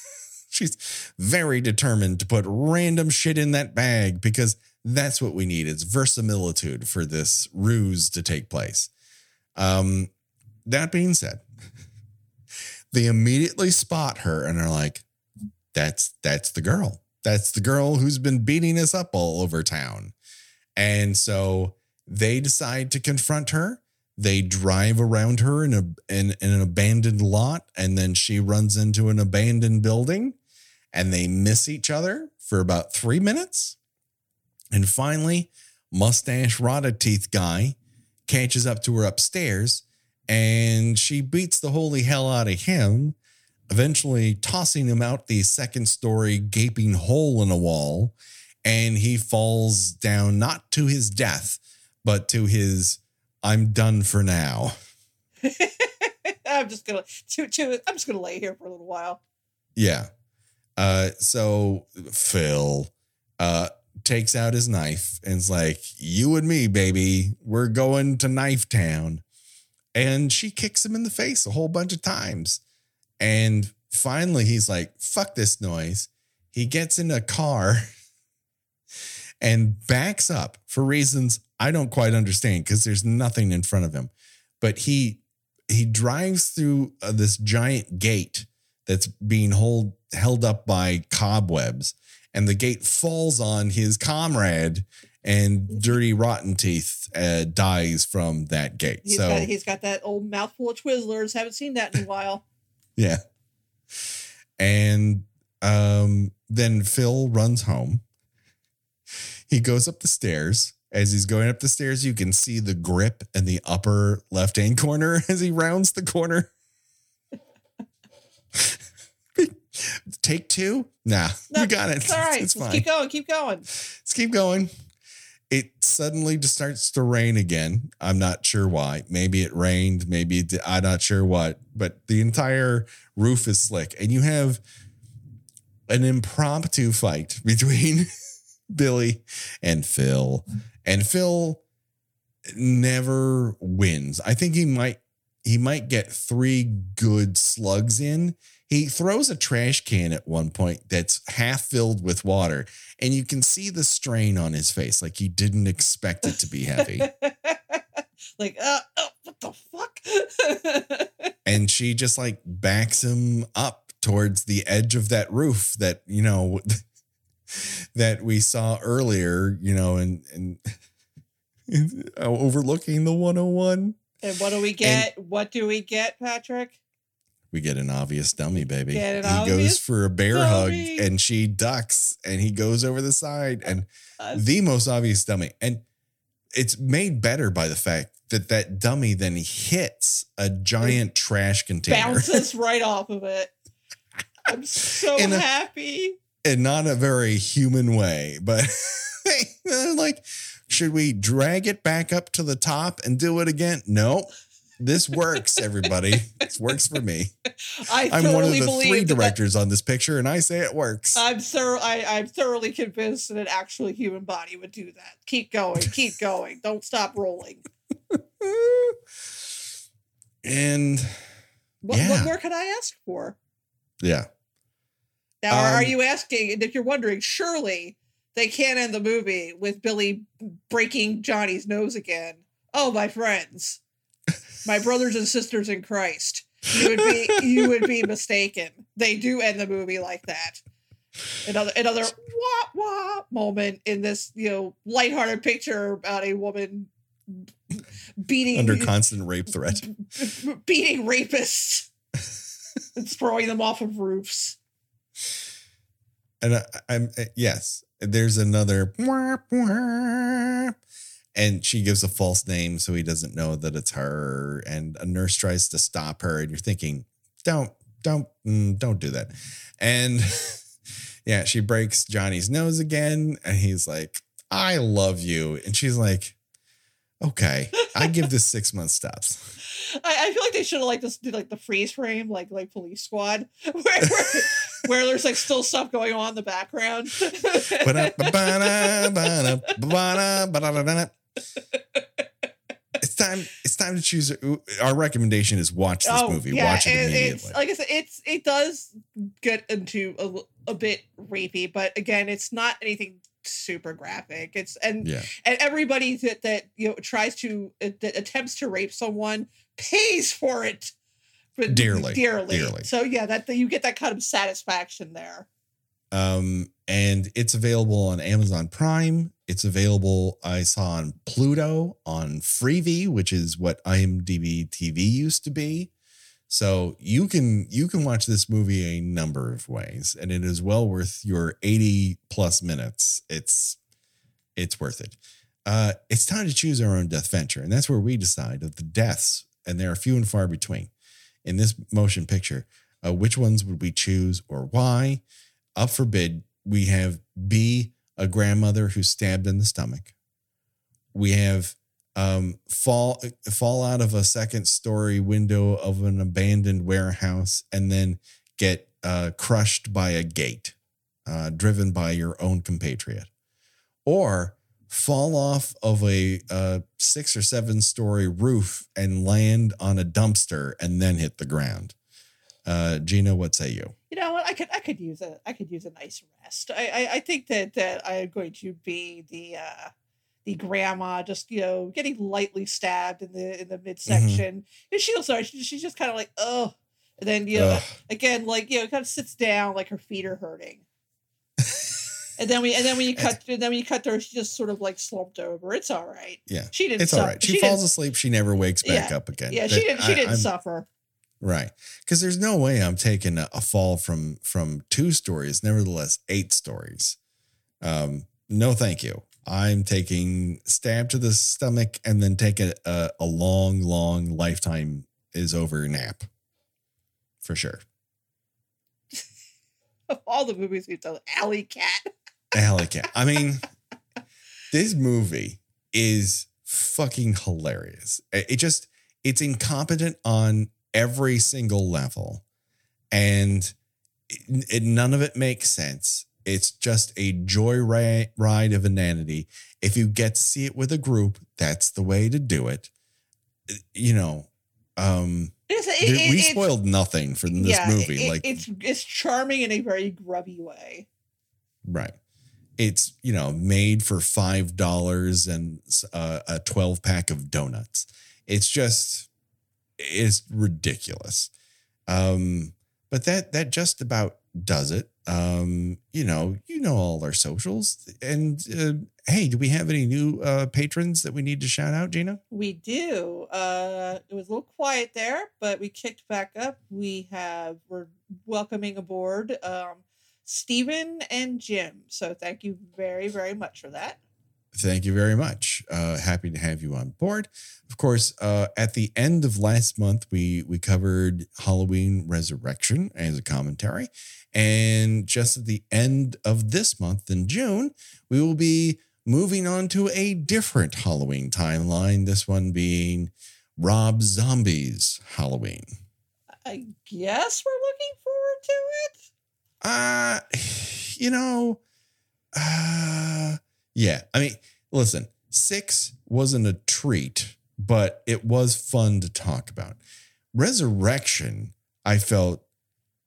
She's very determined to put random shit in that bag because that's what we need. It's verisimilitude for this ruse to take place. Um, that being said, they immediately spot her and are like, that's that's the girl. That's the girl who's been beating us up all over town. And so they decide to confront her. They drive around her in a in, in an abandoned lot, and then she runs into an abandoned building, and they miss each other for about three minutes. And finally, mustache rotted teeth guy catches up to her upstairs, and she beats the holy hell out of him eventually tossing him out the second story gaping hole in a wall. And he falls down not to his death, but to his I'm done for now. I'm just gonna to, to, I'm just gonna lay here for a little while. Yeah. Uh, so Phil uh, takes out his knife and and's like, You and me, baby, we're going to Knife Town. And she kicks him in the face a whole bunch of times. And finally, he's like, Fuck this noise. He gets in a car and backs up for reasons I don't quite understand because there's nothing in front of him. But he he drives through uh, this giant gate that's being hold, held up by cobwebs, and the gate falls on his comrade, and Dirty Rotten Teeth uh, dies from that gate. He's so got he's got that old mouthful of Twizzlers. Haven't seen that in a while. yeah, and um, then Phil runs home. He goes up the stairs. As he's going up the stairs, you can see the grip in the upper left hand corner as he rounds the corner. Take two? Nah, No, we got it. It's all right. It's Let's fine. keep going. Keep going. Let's keep going. It suddenly just starts to rain again. I'm not sure why. Maybe it rained. Maybe it did, I'm not sure what. But the entire roof is slick, and you have an impromptu fight between Billie and Phil. And Phil never wins. I think he might he might get three good slugs in. He throws a trash can at one point that's half filled with water, and you can see the strain on his face, like he didn't expect it to be heavy. like, uh, oh, what the fuck? and she just like backs him up towards the edge of that roof that you know that we saw earlier you know and and overlooking the 101 and what do we get what do we get patrick we get an obvious dummy baby. He goes for a bear dummy. hug and she ducks and he goes over the side and Uh, the most obvious dummy. And it's made better by the fact that that dummy then hits a giant trash container. bounces right off of it. I'm so In a- happy. In not a very human way, but like, should we drag it back up to the top and do it again? No, this works, everybody. this works for me. i I'm one of the three that that- directors on this picture, and I say it works. I'm thorough. I, I'm thoroughly convinced that an actual human body would do that. Keep going. Keep going. Don't stop rolling. and What, Yeah. what more could I ask for? yeah, Now, are- are Um, you asking? And if you're wondering, surely they can't end the movie with Billie breaking Johnny's nose again. Oh, my friends, my brothers and sisters in Christ, you would be you would be mistaken. They do end the movie like that. Another another wah wah moment in this you know lighthearted picture about a woman beating under constant rape threat. beating rapists and throwing them off of roofs. And I, I'm uh, yes, there's another and she gives a false name so he doesn't know that it's her and a nurse tries to stop her and you're thinking don't don't mm, don't do that. And yeah she breaks johnny's nose again and he's like i love you. And she's like okay i give this six months stops. I, I feel like they should have like just did like the freeze frame, like like Police Squad, where where, where there's like still stuff going on in the background. it's time it's time to choose our recommendation is watch this movie. watch it and immediately. it's like I said, it's it does get into a bit rapey, but again, it's not anything super graphic. It's and yeah. and everybody that that you know tries to uh, that attempts to rape someone pays for it. Dearly, dearly. dearly. so yeah that you get that kind of satisfaction there um and it's available on amazon prime. It's available i saw on pluto on freevee which is what imdb tv used to be. So you can you can watch this movie a number of ways and it is well worth your 80 plus minutes. It's it's worth it. Uh it's time to choose our own death venture and that's where we decide of the deaths and there are few and far between. In this motion picture uh, which ones would we choose or why up for bid we have b a grandmother who's stabbed in the stomach. We have um, fall fall out of a second story window of an abandoned warehouse and then get uh, crushed by a gate uh, driven by your own compatriot. Or fall off of a uh, six or seven story roof and land on a dumpster and then hit the ground uh, gena what say you? You know what? I could i could use a i could use a nice rest. I i, I think that that i'm going to be the uh the grandma just you know getting lightly stabbed in the in the midsection. And she also she, she's just kind of like oh and then you know Ugh. again like you know kind of sits down like her feet are hurting. And then we and then when you cut and then when you cut to her she just sort of like slumped over. It's all right. Yeah. She didn't it's all suffer. right. She, didn't- falls asleep she never wakes back Yeah. up again. Yeah she didn't she I- didn't I'm- suffer Right. Because there's no way I'm taking a, a fall from from two stories, nevertheless, eight stories. Um, no, thank you. I'm taking stab to the stomach and then take a, a, a long, long lifetime is over nap. For sure. of all the movies we've done alley cat Alley cat. I mean, this movie is fucking hilarious. It it just it's incompetent on every single level, and it, it- none of it makes sense. It's just a joyride ride of inanity. If you get to see it with a group, that's the way to do it. You know, Um, It's, it, we spoiled nothing from this yeah, movie. like, it's it's charming in a very grubby way. right. It's, you know, made for $5 and uh, a 12 pack of donuts. It's just, it's ridiculous. Um, but that, that just about does it. Um, you know, you know, all our socials and, uh, hey, do we have any new, uh, patrons that we need to shout out, Gena? We do. Uh, it was a little quiet there, but we kicked back up. We have we're welcoming aboard um, Stephen and Jim. So thank you very very much for that. Thank you very much. Uh, happy to have you on board. Of course, uh, at the end of last month, we we covered Halloween Resurrection as a commentary, and just at the end of this month in June, we will be moving on to a different Halloween timeline. This one being Rob Zombie's Halloween. I guess we're looking forward to it. Uh, you know, uh, yeah. I mean, listen, six wasn't a treat, but it was fun to talk about. Resurrection, I felt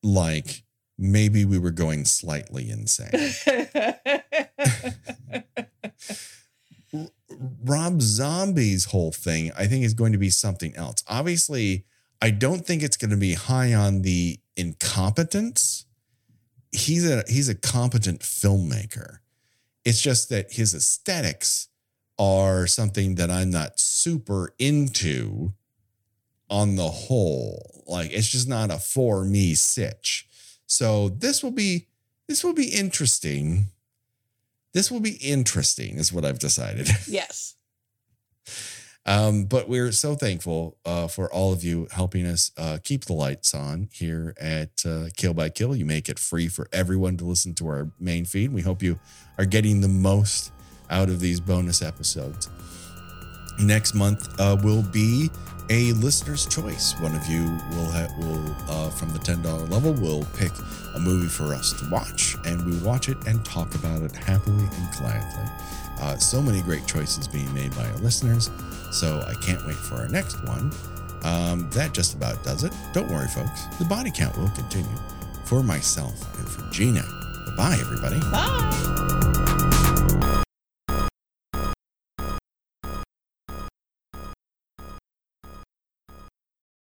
like maybe we were going slightly insane. Rob Zombie's whole thing, I think, is going to be something else. Obviously, I don't think it's going to be high on the incompetence. He's a he's a competent filmmaker. It's just that his aesthetics are something that I'm not super into on the whole. Like it's just not a for me sitch. So this will be this will be interesting. This will be interesting, is what I've decided. yes. Um, but we're so thankful uh, for all of you helping us uh, keep the lights on here at uh, Kill by Kill. You make it free for everyone to listen to our main feed. We hope you are getting the most out of these bonus episodes. Next month uh, will be a listener's choice. One of you will have will uh, from the ten dollar level will pick a movie for us to watch, and we watch it and talk about it happily and gladly. Uh, so many great choices being made by our listeners. So I can't wait for our next one. Um, that just about does it. Don't worry, folks. The body count will continue. For myself and for Gena. Bye, everybody. Bye.